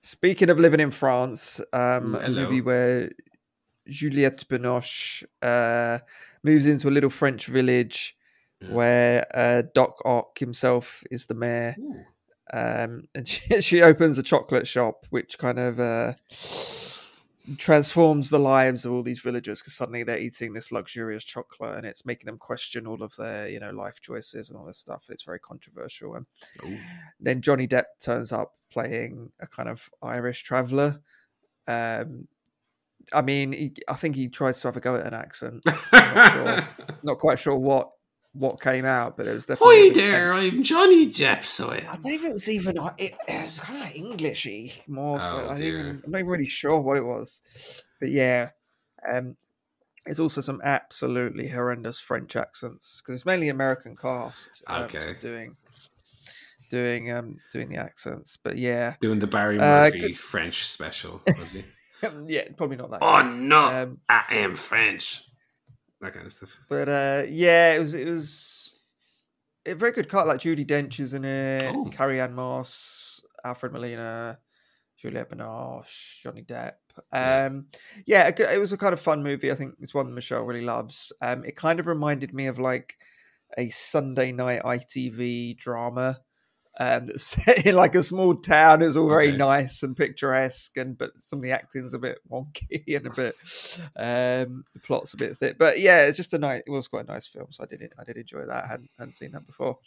Speaking of living in France, um, Mm, a movie where Juliette Binoche uh, moves into a little French village Yeah. where uh, Doc Ock himself is the mayor. Um, and <laughs> she, she opens a chocolate shop, which kind of uh, transforms the lives of all these villagers because suddenly they're eating this luxurious chocolate, and it's making them question all of their, you know, life choices and all this stuff. It's very controversial. And Ooh. then Johnny Depp turns up playing a kind of Irish traveller. Um, I mean, he, I think he tries to have a go at an accent. not sure. <laughs> Not quite sure what what came out, but it was definitely. Hi there, attempt. I'm Johnny Depp. So I I don't even think it was even. uh, It, it was kind of Englishy more. So Oh, I dear. Even, I'm not even really sure what it was, but yeah, um, there's also some absolutely horrendous French accents because it's mainly American cast. Um, sort of Okay. doing doing um doing the accents, but yeah, Doing the Barry Uh, Murphy good- French special, was he? <laughs> yeah, probably not that. oh good. no, Um, I am French. That kind of stuff. but uh, yeah, it was it was a very good cut. Like Judi Dench is in it, Oh. Carrie-Anne Moss, Alfred Molina, Juliette Binoche, Johnny Depp. Yeah. Um, yeah, a good- it was a kind of fun movie. I think it's one that Michelle really loves. Um, it kind of reminded me of like a Sunday night ITV drama. Um, that's <laughs> set in like a small town. It's all very Okay. nice and picturesque, and but some of the acting's a bit wonky <laughs> and a bit um, the plot's a bit thick. But yeah, it's just a nice. It was quite a nice film, so I did I did enjoy that. I hadn't, hadn't seen that before,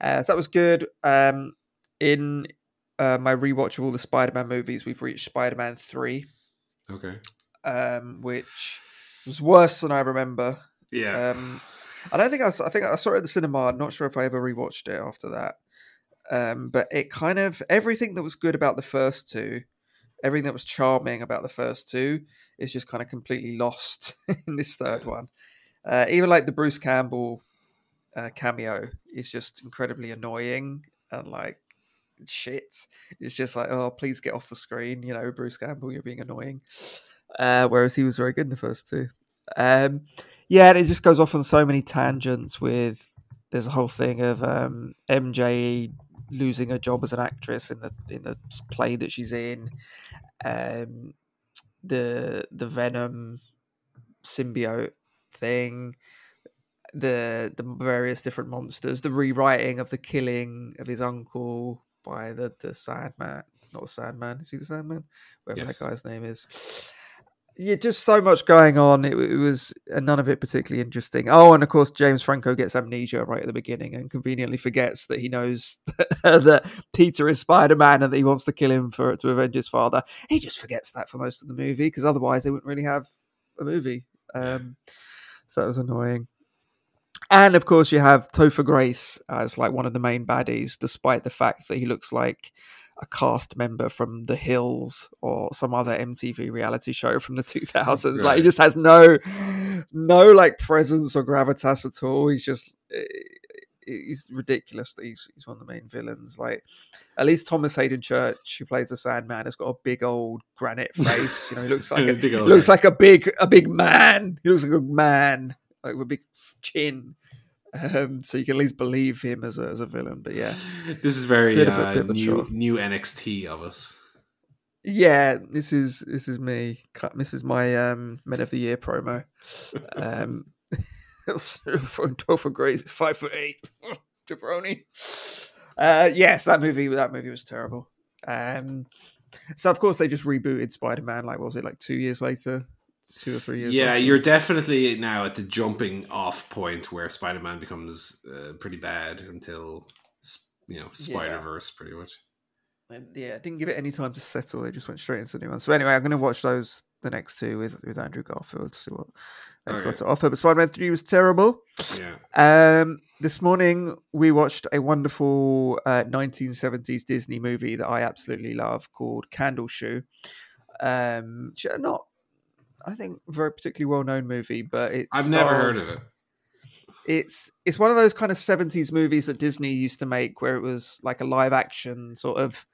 uh, so that was good. Um, in uh, my rewatch of all the Spider-Man movies, we've reached Spider-Man three, Okay. um, which was worse than I remember. Yeah. Um, I don't think I, I think I saw it at the cinema. I'm not sure if I ever rewatched it after that. Um, but it kind of everything that was good about the first two, everything that was charming about the first two, is just kind of completely lost <laughs> in this third one. Uh, even like the Bruce Campbell uh, cameo is just incredibly annoying and like shit. It's just like, oh, please get off the screen. You know, Bruce Campbell, you're being annoying. Uh, whereas he was very good in the first two. Um, yeah, and it just goes off on so many tangents. With there's a whole thing of um, MJ losing her job as an actress in the in the play that she's in. Um, the the Venom symbiote thing, the the various different monsters, the rewriting of the killing of his uncle by the the Sandman, not the Sandman. Is he the Sandman? Whatever Yes. that guy's name is. Yeah, just so much going on. It, it was and none of it particularly interesting. Oh, and of course, James Franco gets amnesia right at the beginning and conveniently forgets that he knows <laughs> that Peter is Spider Man and that he wants to kill him for to avenge his father. He just forgets that for most of the movie because otherwise they wouldn't really have a movie. Um, so that was annoying. And of course, you have Topher Grace as like one of the main baddies, despite the fact that he looks like a cast member from The Hills or some other MTV reality show from the 2000s. Like he just has no, no like presence or gravitas at all. He's just, eh, he's ridiculous that he's he's one of the main villains. Like at least Thomas Haden Church, who plays the Sandman, has got a big old granite <laughs> face. You know, he looks like <laughs> a, Big looks head. like a big a big man. He looks like a big man, like with a big chin. Um, so you can at least believe him as a as a villain. But yeah, This is very Bit of a- uh, a new new NXT of us. yeah, this is this is me. This is my um, Men of the Year promo. <laughs> Um, <laughs> for Topher Grace, five foot eight, <laughs> jabroni. Uh, yes, that movie that movie was terrible. Um, so of course they just rebooted Spider Man. Like what was it like two years later, two or three years? Yeah, you're definitely now at the jumping off point where Spider-Man becomes uh, pretty bad until you know Spider Verse, pretty much. And, yeah, didn't give it any time to settle. They just went straight into the new one. So anyway, I'm going to watch those the next two with with Andrew Garfield to see what they've got to offer. But Spider Man Three was terrible. Yeah, Um, this morning we watched a wonderful uh, 1970s Disney movie that I absolutely love called Candleshoe. Um, not, I think, a very particularly well known movie, but it's I've never heard of it. it's it's one of those kind of 70s movies that Disney used to make where it was like a live action sort of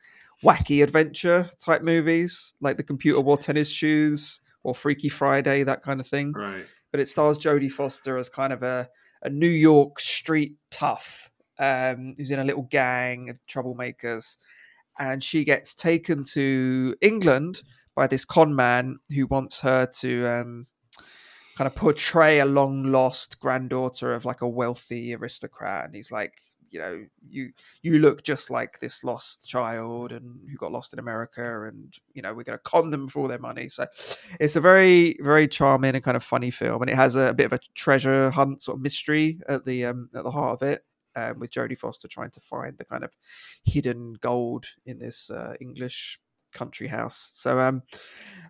wacky adventure type movies like the computer wore tennis shoes or Freaky Friday that kind of thing Right. but it stars Jodie Foster as kind of a, a New York street tough um, who's in a little gang of troublemakers and she gets taken to England by this con man who wants her to um, kind of portray a long lost granddaughter of like a wealthy aristocrat. And he's like you know you you look just like this lost child and who got lost in america and you know we're going to con them for all their money. So it's a very very charming and kind of funny film and it has a, bit of a treasure hunt sort of mystery at the um at the heart of it um, with jodie foster trying to find the kind of hidden gold in this uh, english country house so um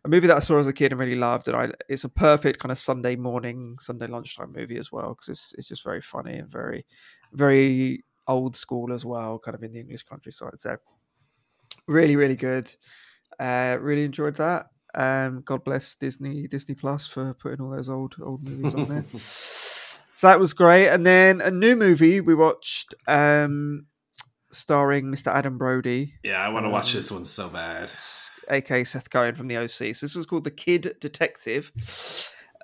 a movie that I saw as a kid and really loved, and I it's a perfect kind of Sunday morning, Sunday lunchtime movie as well because it's it's just very funny and very, very old school as well, kind of in the English countryside. So really, really good. Uh, really enjoyed that. Um, God bless Disney Disney Plus for putting all those old old movies on there. <laughs> so that was great. And then a new movie we watched, um, starring Mr. Adam Brody Yeah, I want to watch Um, this one so bad. aka Seth Cohen from the OC. So this was called The Kid Detective,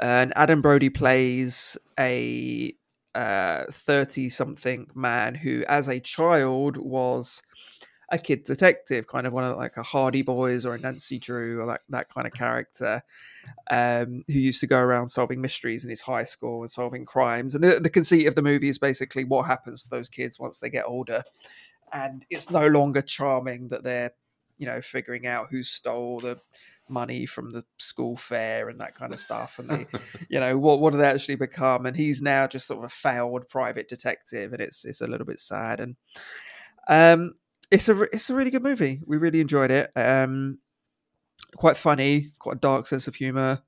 and Adam Brody plays a thirty-something man who, as a child, was a kid detective, kind of one of like a Hardy Boys or a Nancy Drew or that, that kind of character, um, who used to go around solving mysteries in his high school and solving crimes. And the, the conceit of the movie is basically what happens to those kids once they get older. And it's no longer charming that they're you know figuring out who stole the money from the school fair and that kind of stuff and they <laughs> you know what what do they actually become? And he's now just sort of a failed private detective and it's it's a little bit sad and um it's a it's a really good movie. We really enjoyed it. Um quite funny quite a dark sense of humor.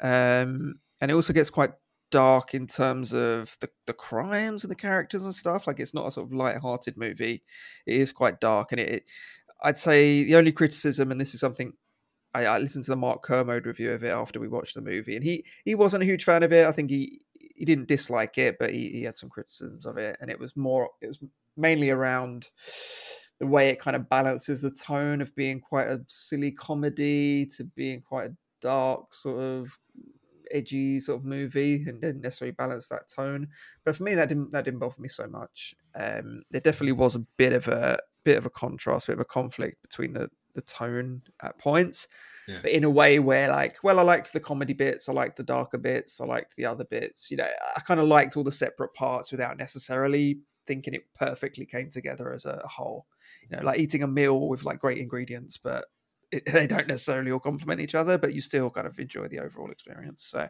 Um and it also gets quite dark in terms of the, the crimes and the characters and stuff like it's not a sort of light-hearted movie it is quite dark and it, it i'd say the only criticism and this is something I, I listened to the Mark Kermode review of it after we watched the movie, and he he wasn't a huge fan of it. I think he he didn't dislike it, but he, he had some criticisms of it, and it was more it was mainly around the way it kind of balances the tone of being quite a silly comedy to being quite a dark sort of edgy sort of movie and didn't necessarily balance that tone but for me that didn't that didn't bother me so much um there definitely was a bit of a bit of a contrast bit of a conflict between the the tone at points, yeah. but in a way where like, well, I liked the comedy bits, I liked the darker bits, I liked the other bits. You know, I kind of liked all the separate parts without necessarily thinking it perfectly came together as a whole. You know, like eating a meal with like great ingredients, but <laughs> they don't necessarily all complement each other, but you still kind of enjoy the overall experience. So,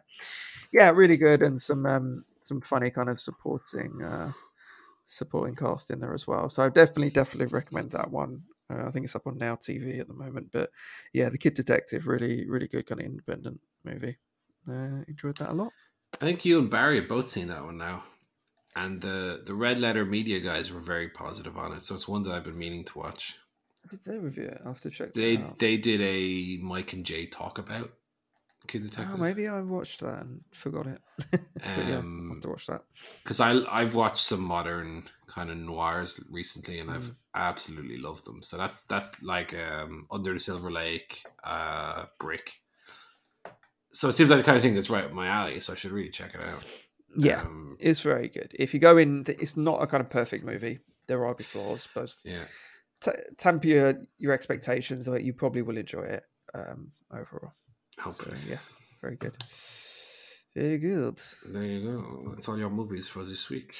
yeah, really good and some um, some funny kind of supporting uh, supporting cast in there as well. So definitely, definitely recommend that one. Uh, I think it's up on Now TV at the moment. But yeah, The Kid Detective, really, really good kind of independent movie. Uh, enjoyed that a lot. I think you and Barry have both seen that one now. And the, the Red Letter Media guys were very positive on it. So it's one that I've been meaning to watch. Did they review it? I have to check. They they did a Mike and Jay talk about Kid Detective. Oh, maybe I watched that and forgot it. <laughs> um, yeah, I have to watch that because I I've watched some modern kind of noirs recently and I've mm. absolutely loved them. So that's that's like um, Under the Silver Lake, uh, Brick. So it seems like the kind of thing that's right up my alley. So I should really check it out. Yeah, um, it's very good. If you go in, it's not a kind of perfect movie. There are be flaws, but yeah, t- your, your expectations, but you probably will enjoy it um, overall. Hopefully, so, yeah, very good. Very good. There you go. That's all your movies for this week.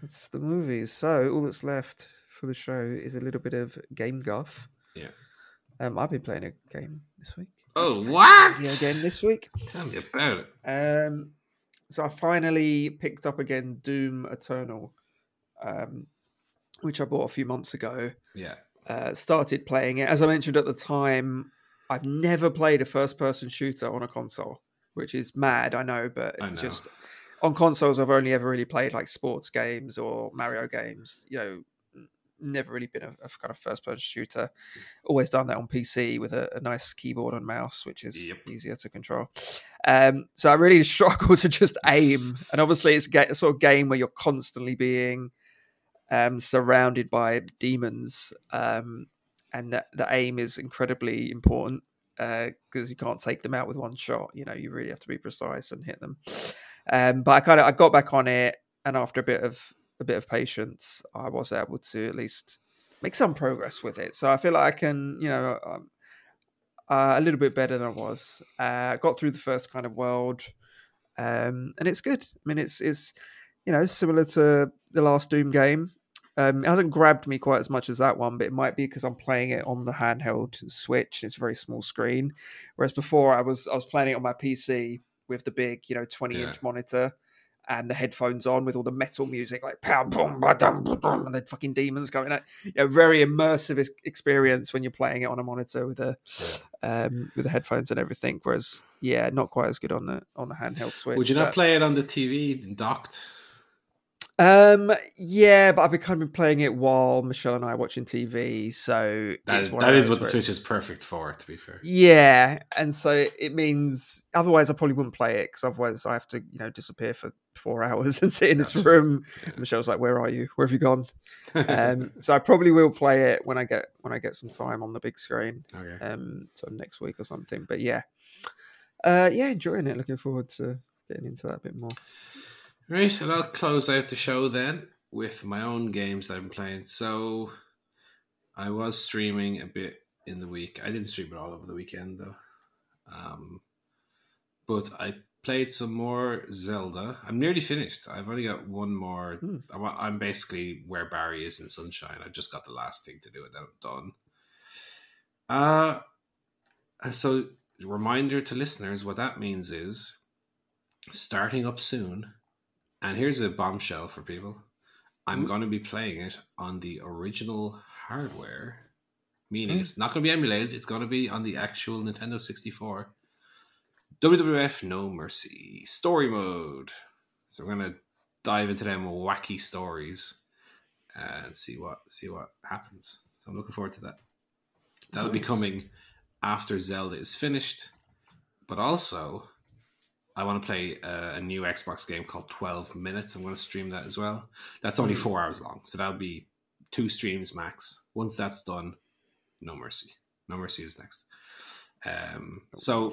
That's the movies. So all that's left for the show is a little bit of game guff. Yeah. Um, I've been playing a game this week. Oh, what? Yeah, again this week. Tell me about it. Um, so I finally picked up again Doom Eternal, um, which I bought a few months ago. Yeah. Uh, started playing it. As I mentioned at the time, I've never played a first person shooter on a console, which is mad, I know, but I know. just on consoles I've only ever really played like sports games or Mario games, you know, never really been a, a kind of first person shooter. Always done that on PC with a, a nice keyboard and mouse, which is yep. easier to control. Um, so I really <laughs> struggle to just aim, and obviously it's a, sort of game where you're constantly being um, surrounded by demons. Um, and the, the aim is incredibly important because uh, you can't take them out with one shot. You know, you really have to be precise and hit them. Um, but I kind of I got back on it, and after a bit of a bit of patience, I was able to at least make some progress with it. So I feel like I can, you know, um, uh, a little bit better than I was. Uh, got through the first kind of world, um, and it's good. I mean, it's it's you know similar to the last Doom game. Um, it hasn't grabbed me quite as much as that one, but it might be because I'm playing it on the handheld Switch. It's a very small screen, whereas before I was I was playing it on my PC with the big, you know, 20 yeah. inch monitor and the headphones on with all the metal music, like pow, boom, ba-dum, ba-dum, and the fucking demons going out. Yeah, very immersive experience when you're playing it on a monitor with the yeah. um, with the headphones and everything. Whereas, yeah, not quite as good on the on the handheld Switch. Would you not play it on the TV docked? Um, yeah, but I've been kind of been playing it while Michelle and I are watching TV. So that is, that is what the Switch is perfect for, to be fair. Yeah, and so it means otherwise I probably wouldn't play it because otherwise I have to, you know, disappear for four <laughs> hours and sit in this room. Yeah. Michelle's like, "Where are you? Where have you gone?" um, <laughs> so I probably will play it when I get when I get some time on the big screen. Okay. Um, so next week or something. But yeah, uh, yeah, enjoying it. Looking forward to getting into that a bit more. Right, and I'll close out the show then with my own games I'm playing. So I was streaming a bit in the week. I didn't stream it all over the weekend though. Um, but I played some more Zelda. I'm nearly finished. I've only got one more. Hmm. I'm, basically where Barry is in Sunshine. I just got the last thing to do and then I'm done. Uh, and so, reminder to listeners what that means is starting up soon. And here's a bombshell for people I'm Hmm. going to be playing it on the original hardware, meaning Hmm. it's not going to be emulated, it's going to be on the actual Nintendo 64. WWF No Mercy story mode. So we're gonna dive into them wacky stories and see what see what happens. So I'm looking forward to that. That'll be coming after Zelda is finished, but also I want to play a, a new Xbox game called 12 Minutes. I'm going to stream that as well. That's only Hmm. four hours long, so that'll be two streams max. Once that's done, No Mercy. No Mercy is next. Um, so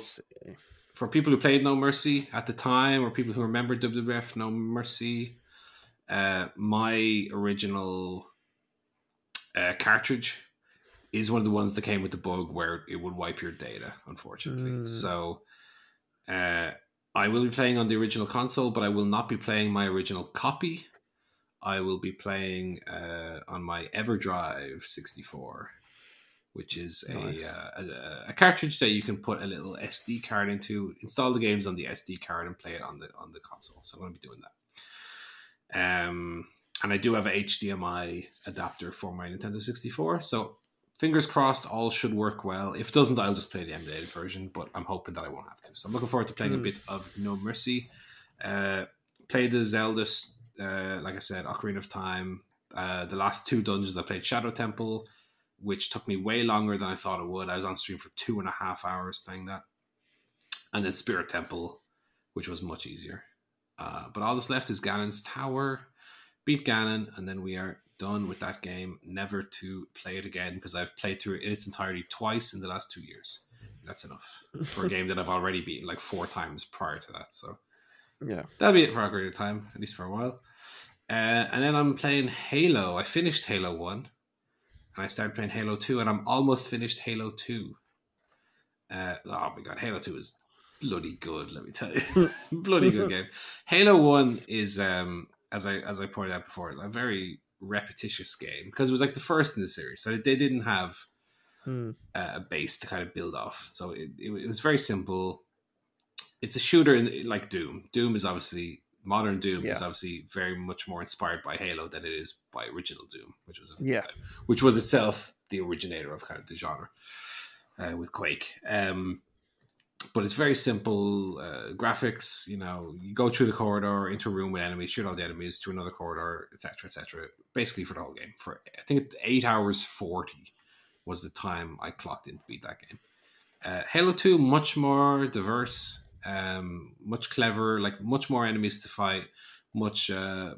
for people who played No Mercy at the time, or people who remember WWF No Mercy, uh, my original uh, cartridge is one of the ones that came with the bug where it would wipe your data, unfortunately. Mm. So uh, I will be playing on the original console, but I will not be playing my original copy. I will be playing uh, on my EverDrive 64, which is a, Nice. uh, a a cartridge that you can put a little SD card into, install the games on the SD card, and play it on the on the console. So I'm going to be doing that. Um, and I do have a HDMI adapter for my Nintendo 64. So fingers crossed, all should work well. If it doesn't, I'll just play the emulated version. But I'm hoping that I won't have to. So I'm looking forward to playing a Hmm. bit of No Mercy. Uh, play the Zelda, uh, like I said, Ocarina of Time. Uh, the last two dungeons I played Shadow Temple, which took me way longer than I thought it would. I was on stream for two and a half hours playing that, and then Spirit Temple, which was much easier. Uh, but all that's left is Ganon's Tower. Beat Ganon, and then we are done with that game. Never to play it again because I've played through it in its entirety twice in the last two years. That's enough for a <laughs> game that I've already beaten like four times prior to that. So Yeah. that'll be it for Ocarina of Time, at least for a while. Uh, and then I'm playing Halo. I finished Halo 1, and I started playing Halo 2, and I'm almost finished Halo 2. Uh, oh my god, Halo 2 is bloody good, let me tell you. <laughs> bloody good game. Halo 1 is, um, as I as I pointed out before, a very repetitious game because it was like the first in the series. So they didn't have Hmm. uh, a base to kind of build off. So it, it, it was very simple. It's a shooter in like Doom. Doom is obviously modern Doom is obviously very much more inspired by Halo than it is by original Doom, which was a, Yeah. which was itself the originator of kind of the genre uh, with Quake. Um, but it's very simple uh, graphics. You know, you go through the corridor into a room with enemies, shoot all the enemies to another corridor, etc., etc. Basically for the whole game. For I think eight hours forty was the time I clocked in to beat that game. Uh, Halo Two much more diverse, um, much clever, like much more enemies to fight, much uh,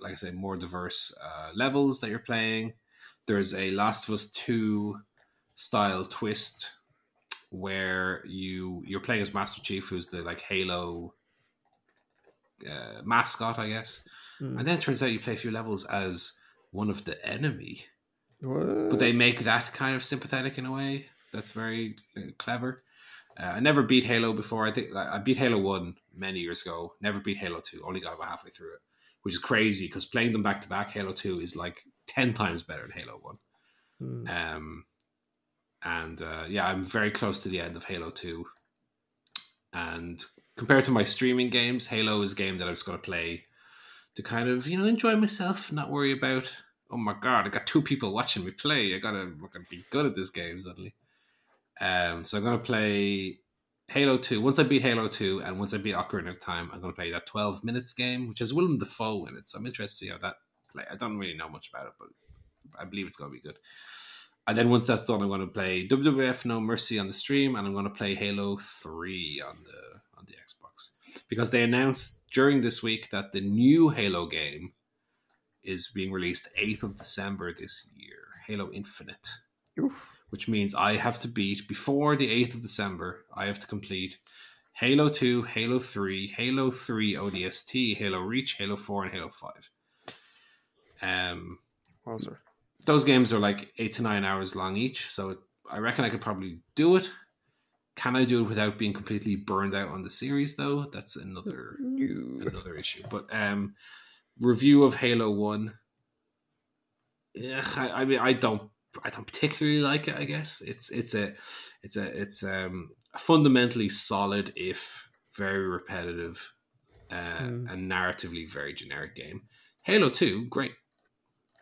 like I say, more diverse uh, levels that you're playing. There's a Last of Us Two style twist where you you're playing as Master Chief, who's the like Halo uh, mascot, I guess. Hmm. And then it turns out you play a few levels as one of the enemy, What? but they make that kind of sympathetic in a way that's very uh, clever. Uh, I never beat Halo before. I think like, I beat Halo One many years ago. Never beat Halo Two. Only got about halfway through it, which is crazy because playing them back to back, Halo Two is like ten times better than Halo One. Hmm. Um, and uh, yeah, I'm very close to the end of Halo 2. And compared to my streaming games, Halo is a game that I'm just going to play to kind of, you know, enjoy myself, not worry about, oh my god, I got two people watching me play. I gotta, I'm gonna be good at this game suddenly. Um, so I'm to play Halo 2. Once I beat Halo 2 and once I beat Ocarina of Time, I'm to play that 12 minutes game, which has Willem Dafoe in it. So I'm interested to see how that play. I don't really know much about it, but I believe it's to be good. And then once that's done, I'm going to play WWF No Mercy on the stream, and I'm going to play Halo Three on the on the Xbox because they announced during this week that the new Halo game is being released 8th of December this year, Halo Infinite, Oof. which means I have to beat before the 8th of December. I have to complete Halo 2, Halo 3, Halo 3 ODST, Halo Reach, Halo 4, and Halo 5. Um, Wowzer. Those games are like eight to nine hours long each, so it, I reckon I could probably do it. Can I do it without being completely burned out on the series though? That's another No. another issue. But um review of Halo 1 yeah, I, I mean I don't I don't particularly like it, I guess. It's it's a it's a it's um a fundamentally solid if very repetitive uh, Mm. and narratively very generic game. Halo 2, great.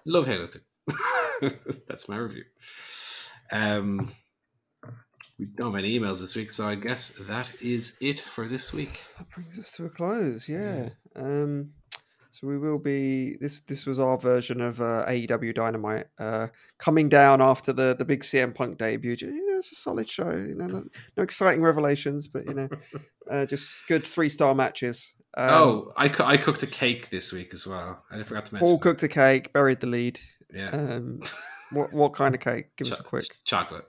Love Halo 2. <laughs> That's my review. Um we don't have any emails this week, so I guess that is it for this week. That brings us to a close. Yeah. Um, so we will be this. This was our version of uh, AEW Dynamite uh, coming down after the the big CM Punk debut. You know, it's a solid show. You know, no, no exciting revelations, but you know, <laughs> uh, just good three star matches. Um, oh, I, coo- I cooked a cake this week as well. I forgot to mention. Paul cooked a cake, buried the lead. Yeah. Um, <laughs> what what kind of cake? Give us a quick chocolate.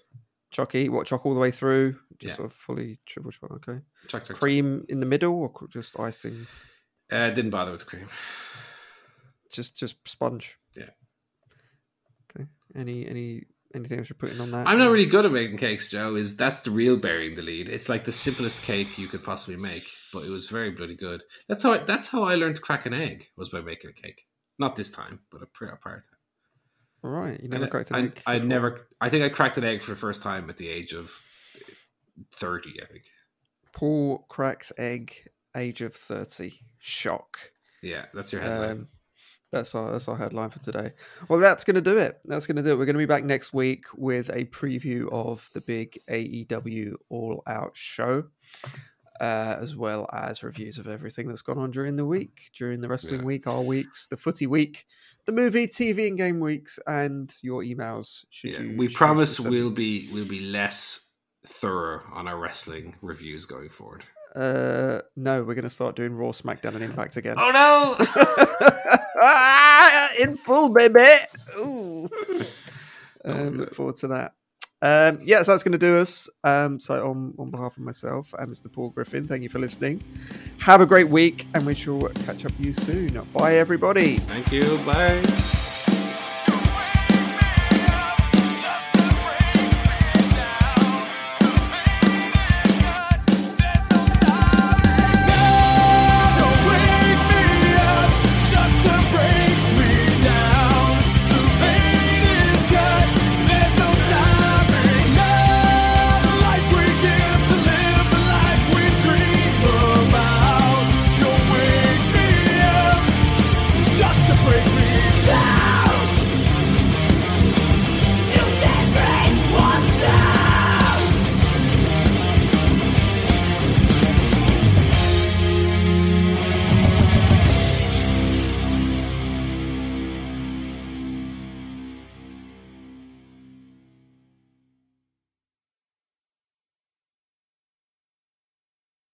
chocky. What choc all the way through? Just Yeah. sort of fully triple choc. Okay. Choc. Cream in the middle, or just icing? Uh, didn't bother with the cream. Just just sponge. Yeah. Okay. Any any anything else you're putting on that? I'm not really good at making cakes, Joe. Is that's the real burying the lead? It's like the simplest cake you could possibly make, but it was very bloody good. That's how I, that's how I learned to crack an egg was by making a cake. Not this time, but a prior prior time. All right. You never I, cracked an I, egg. I before? never. I think I cracked an egg for the first time at the age of thirty. I think. Paul cracks egg, age of thirty. Shock. Yeah, that's your headline. Um, that's our that's our headline for today. Well, that's going to do it. That's going to do it. We're going to be back next week with a preview of the big AEW All Out show, uh, as well as reviews of everything that's gone on during the week, during the wrestling Yeah. week, our weeks, the footy week, the movie, TV, and game weeks, and your emails. Should Yeah, you? we promise we'll be we'll be less thorough on our wrestling reviews going forward. Uh, no, we're going to start doing Raw, SmackDown, and Impact again. Oh no! <laughs> <laughs> In full, baby. Ooh. Oh, <laughs> Um, look forward to that. Um, yeah, so that's going to do us. Um, so, on, on behalf of myself and Mr. Paul Griffin, thank you for listening. Have a great week, and we shall catch up with you soon. Bye, everybody. Thank you. Bye.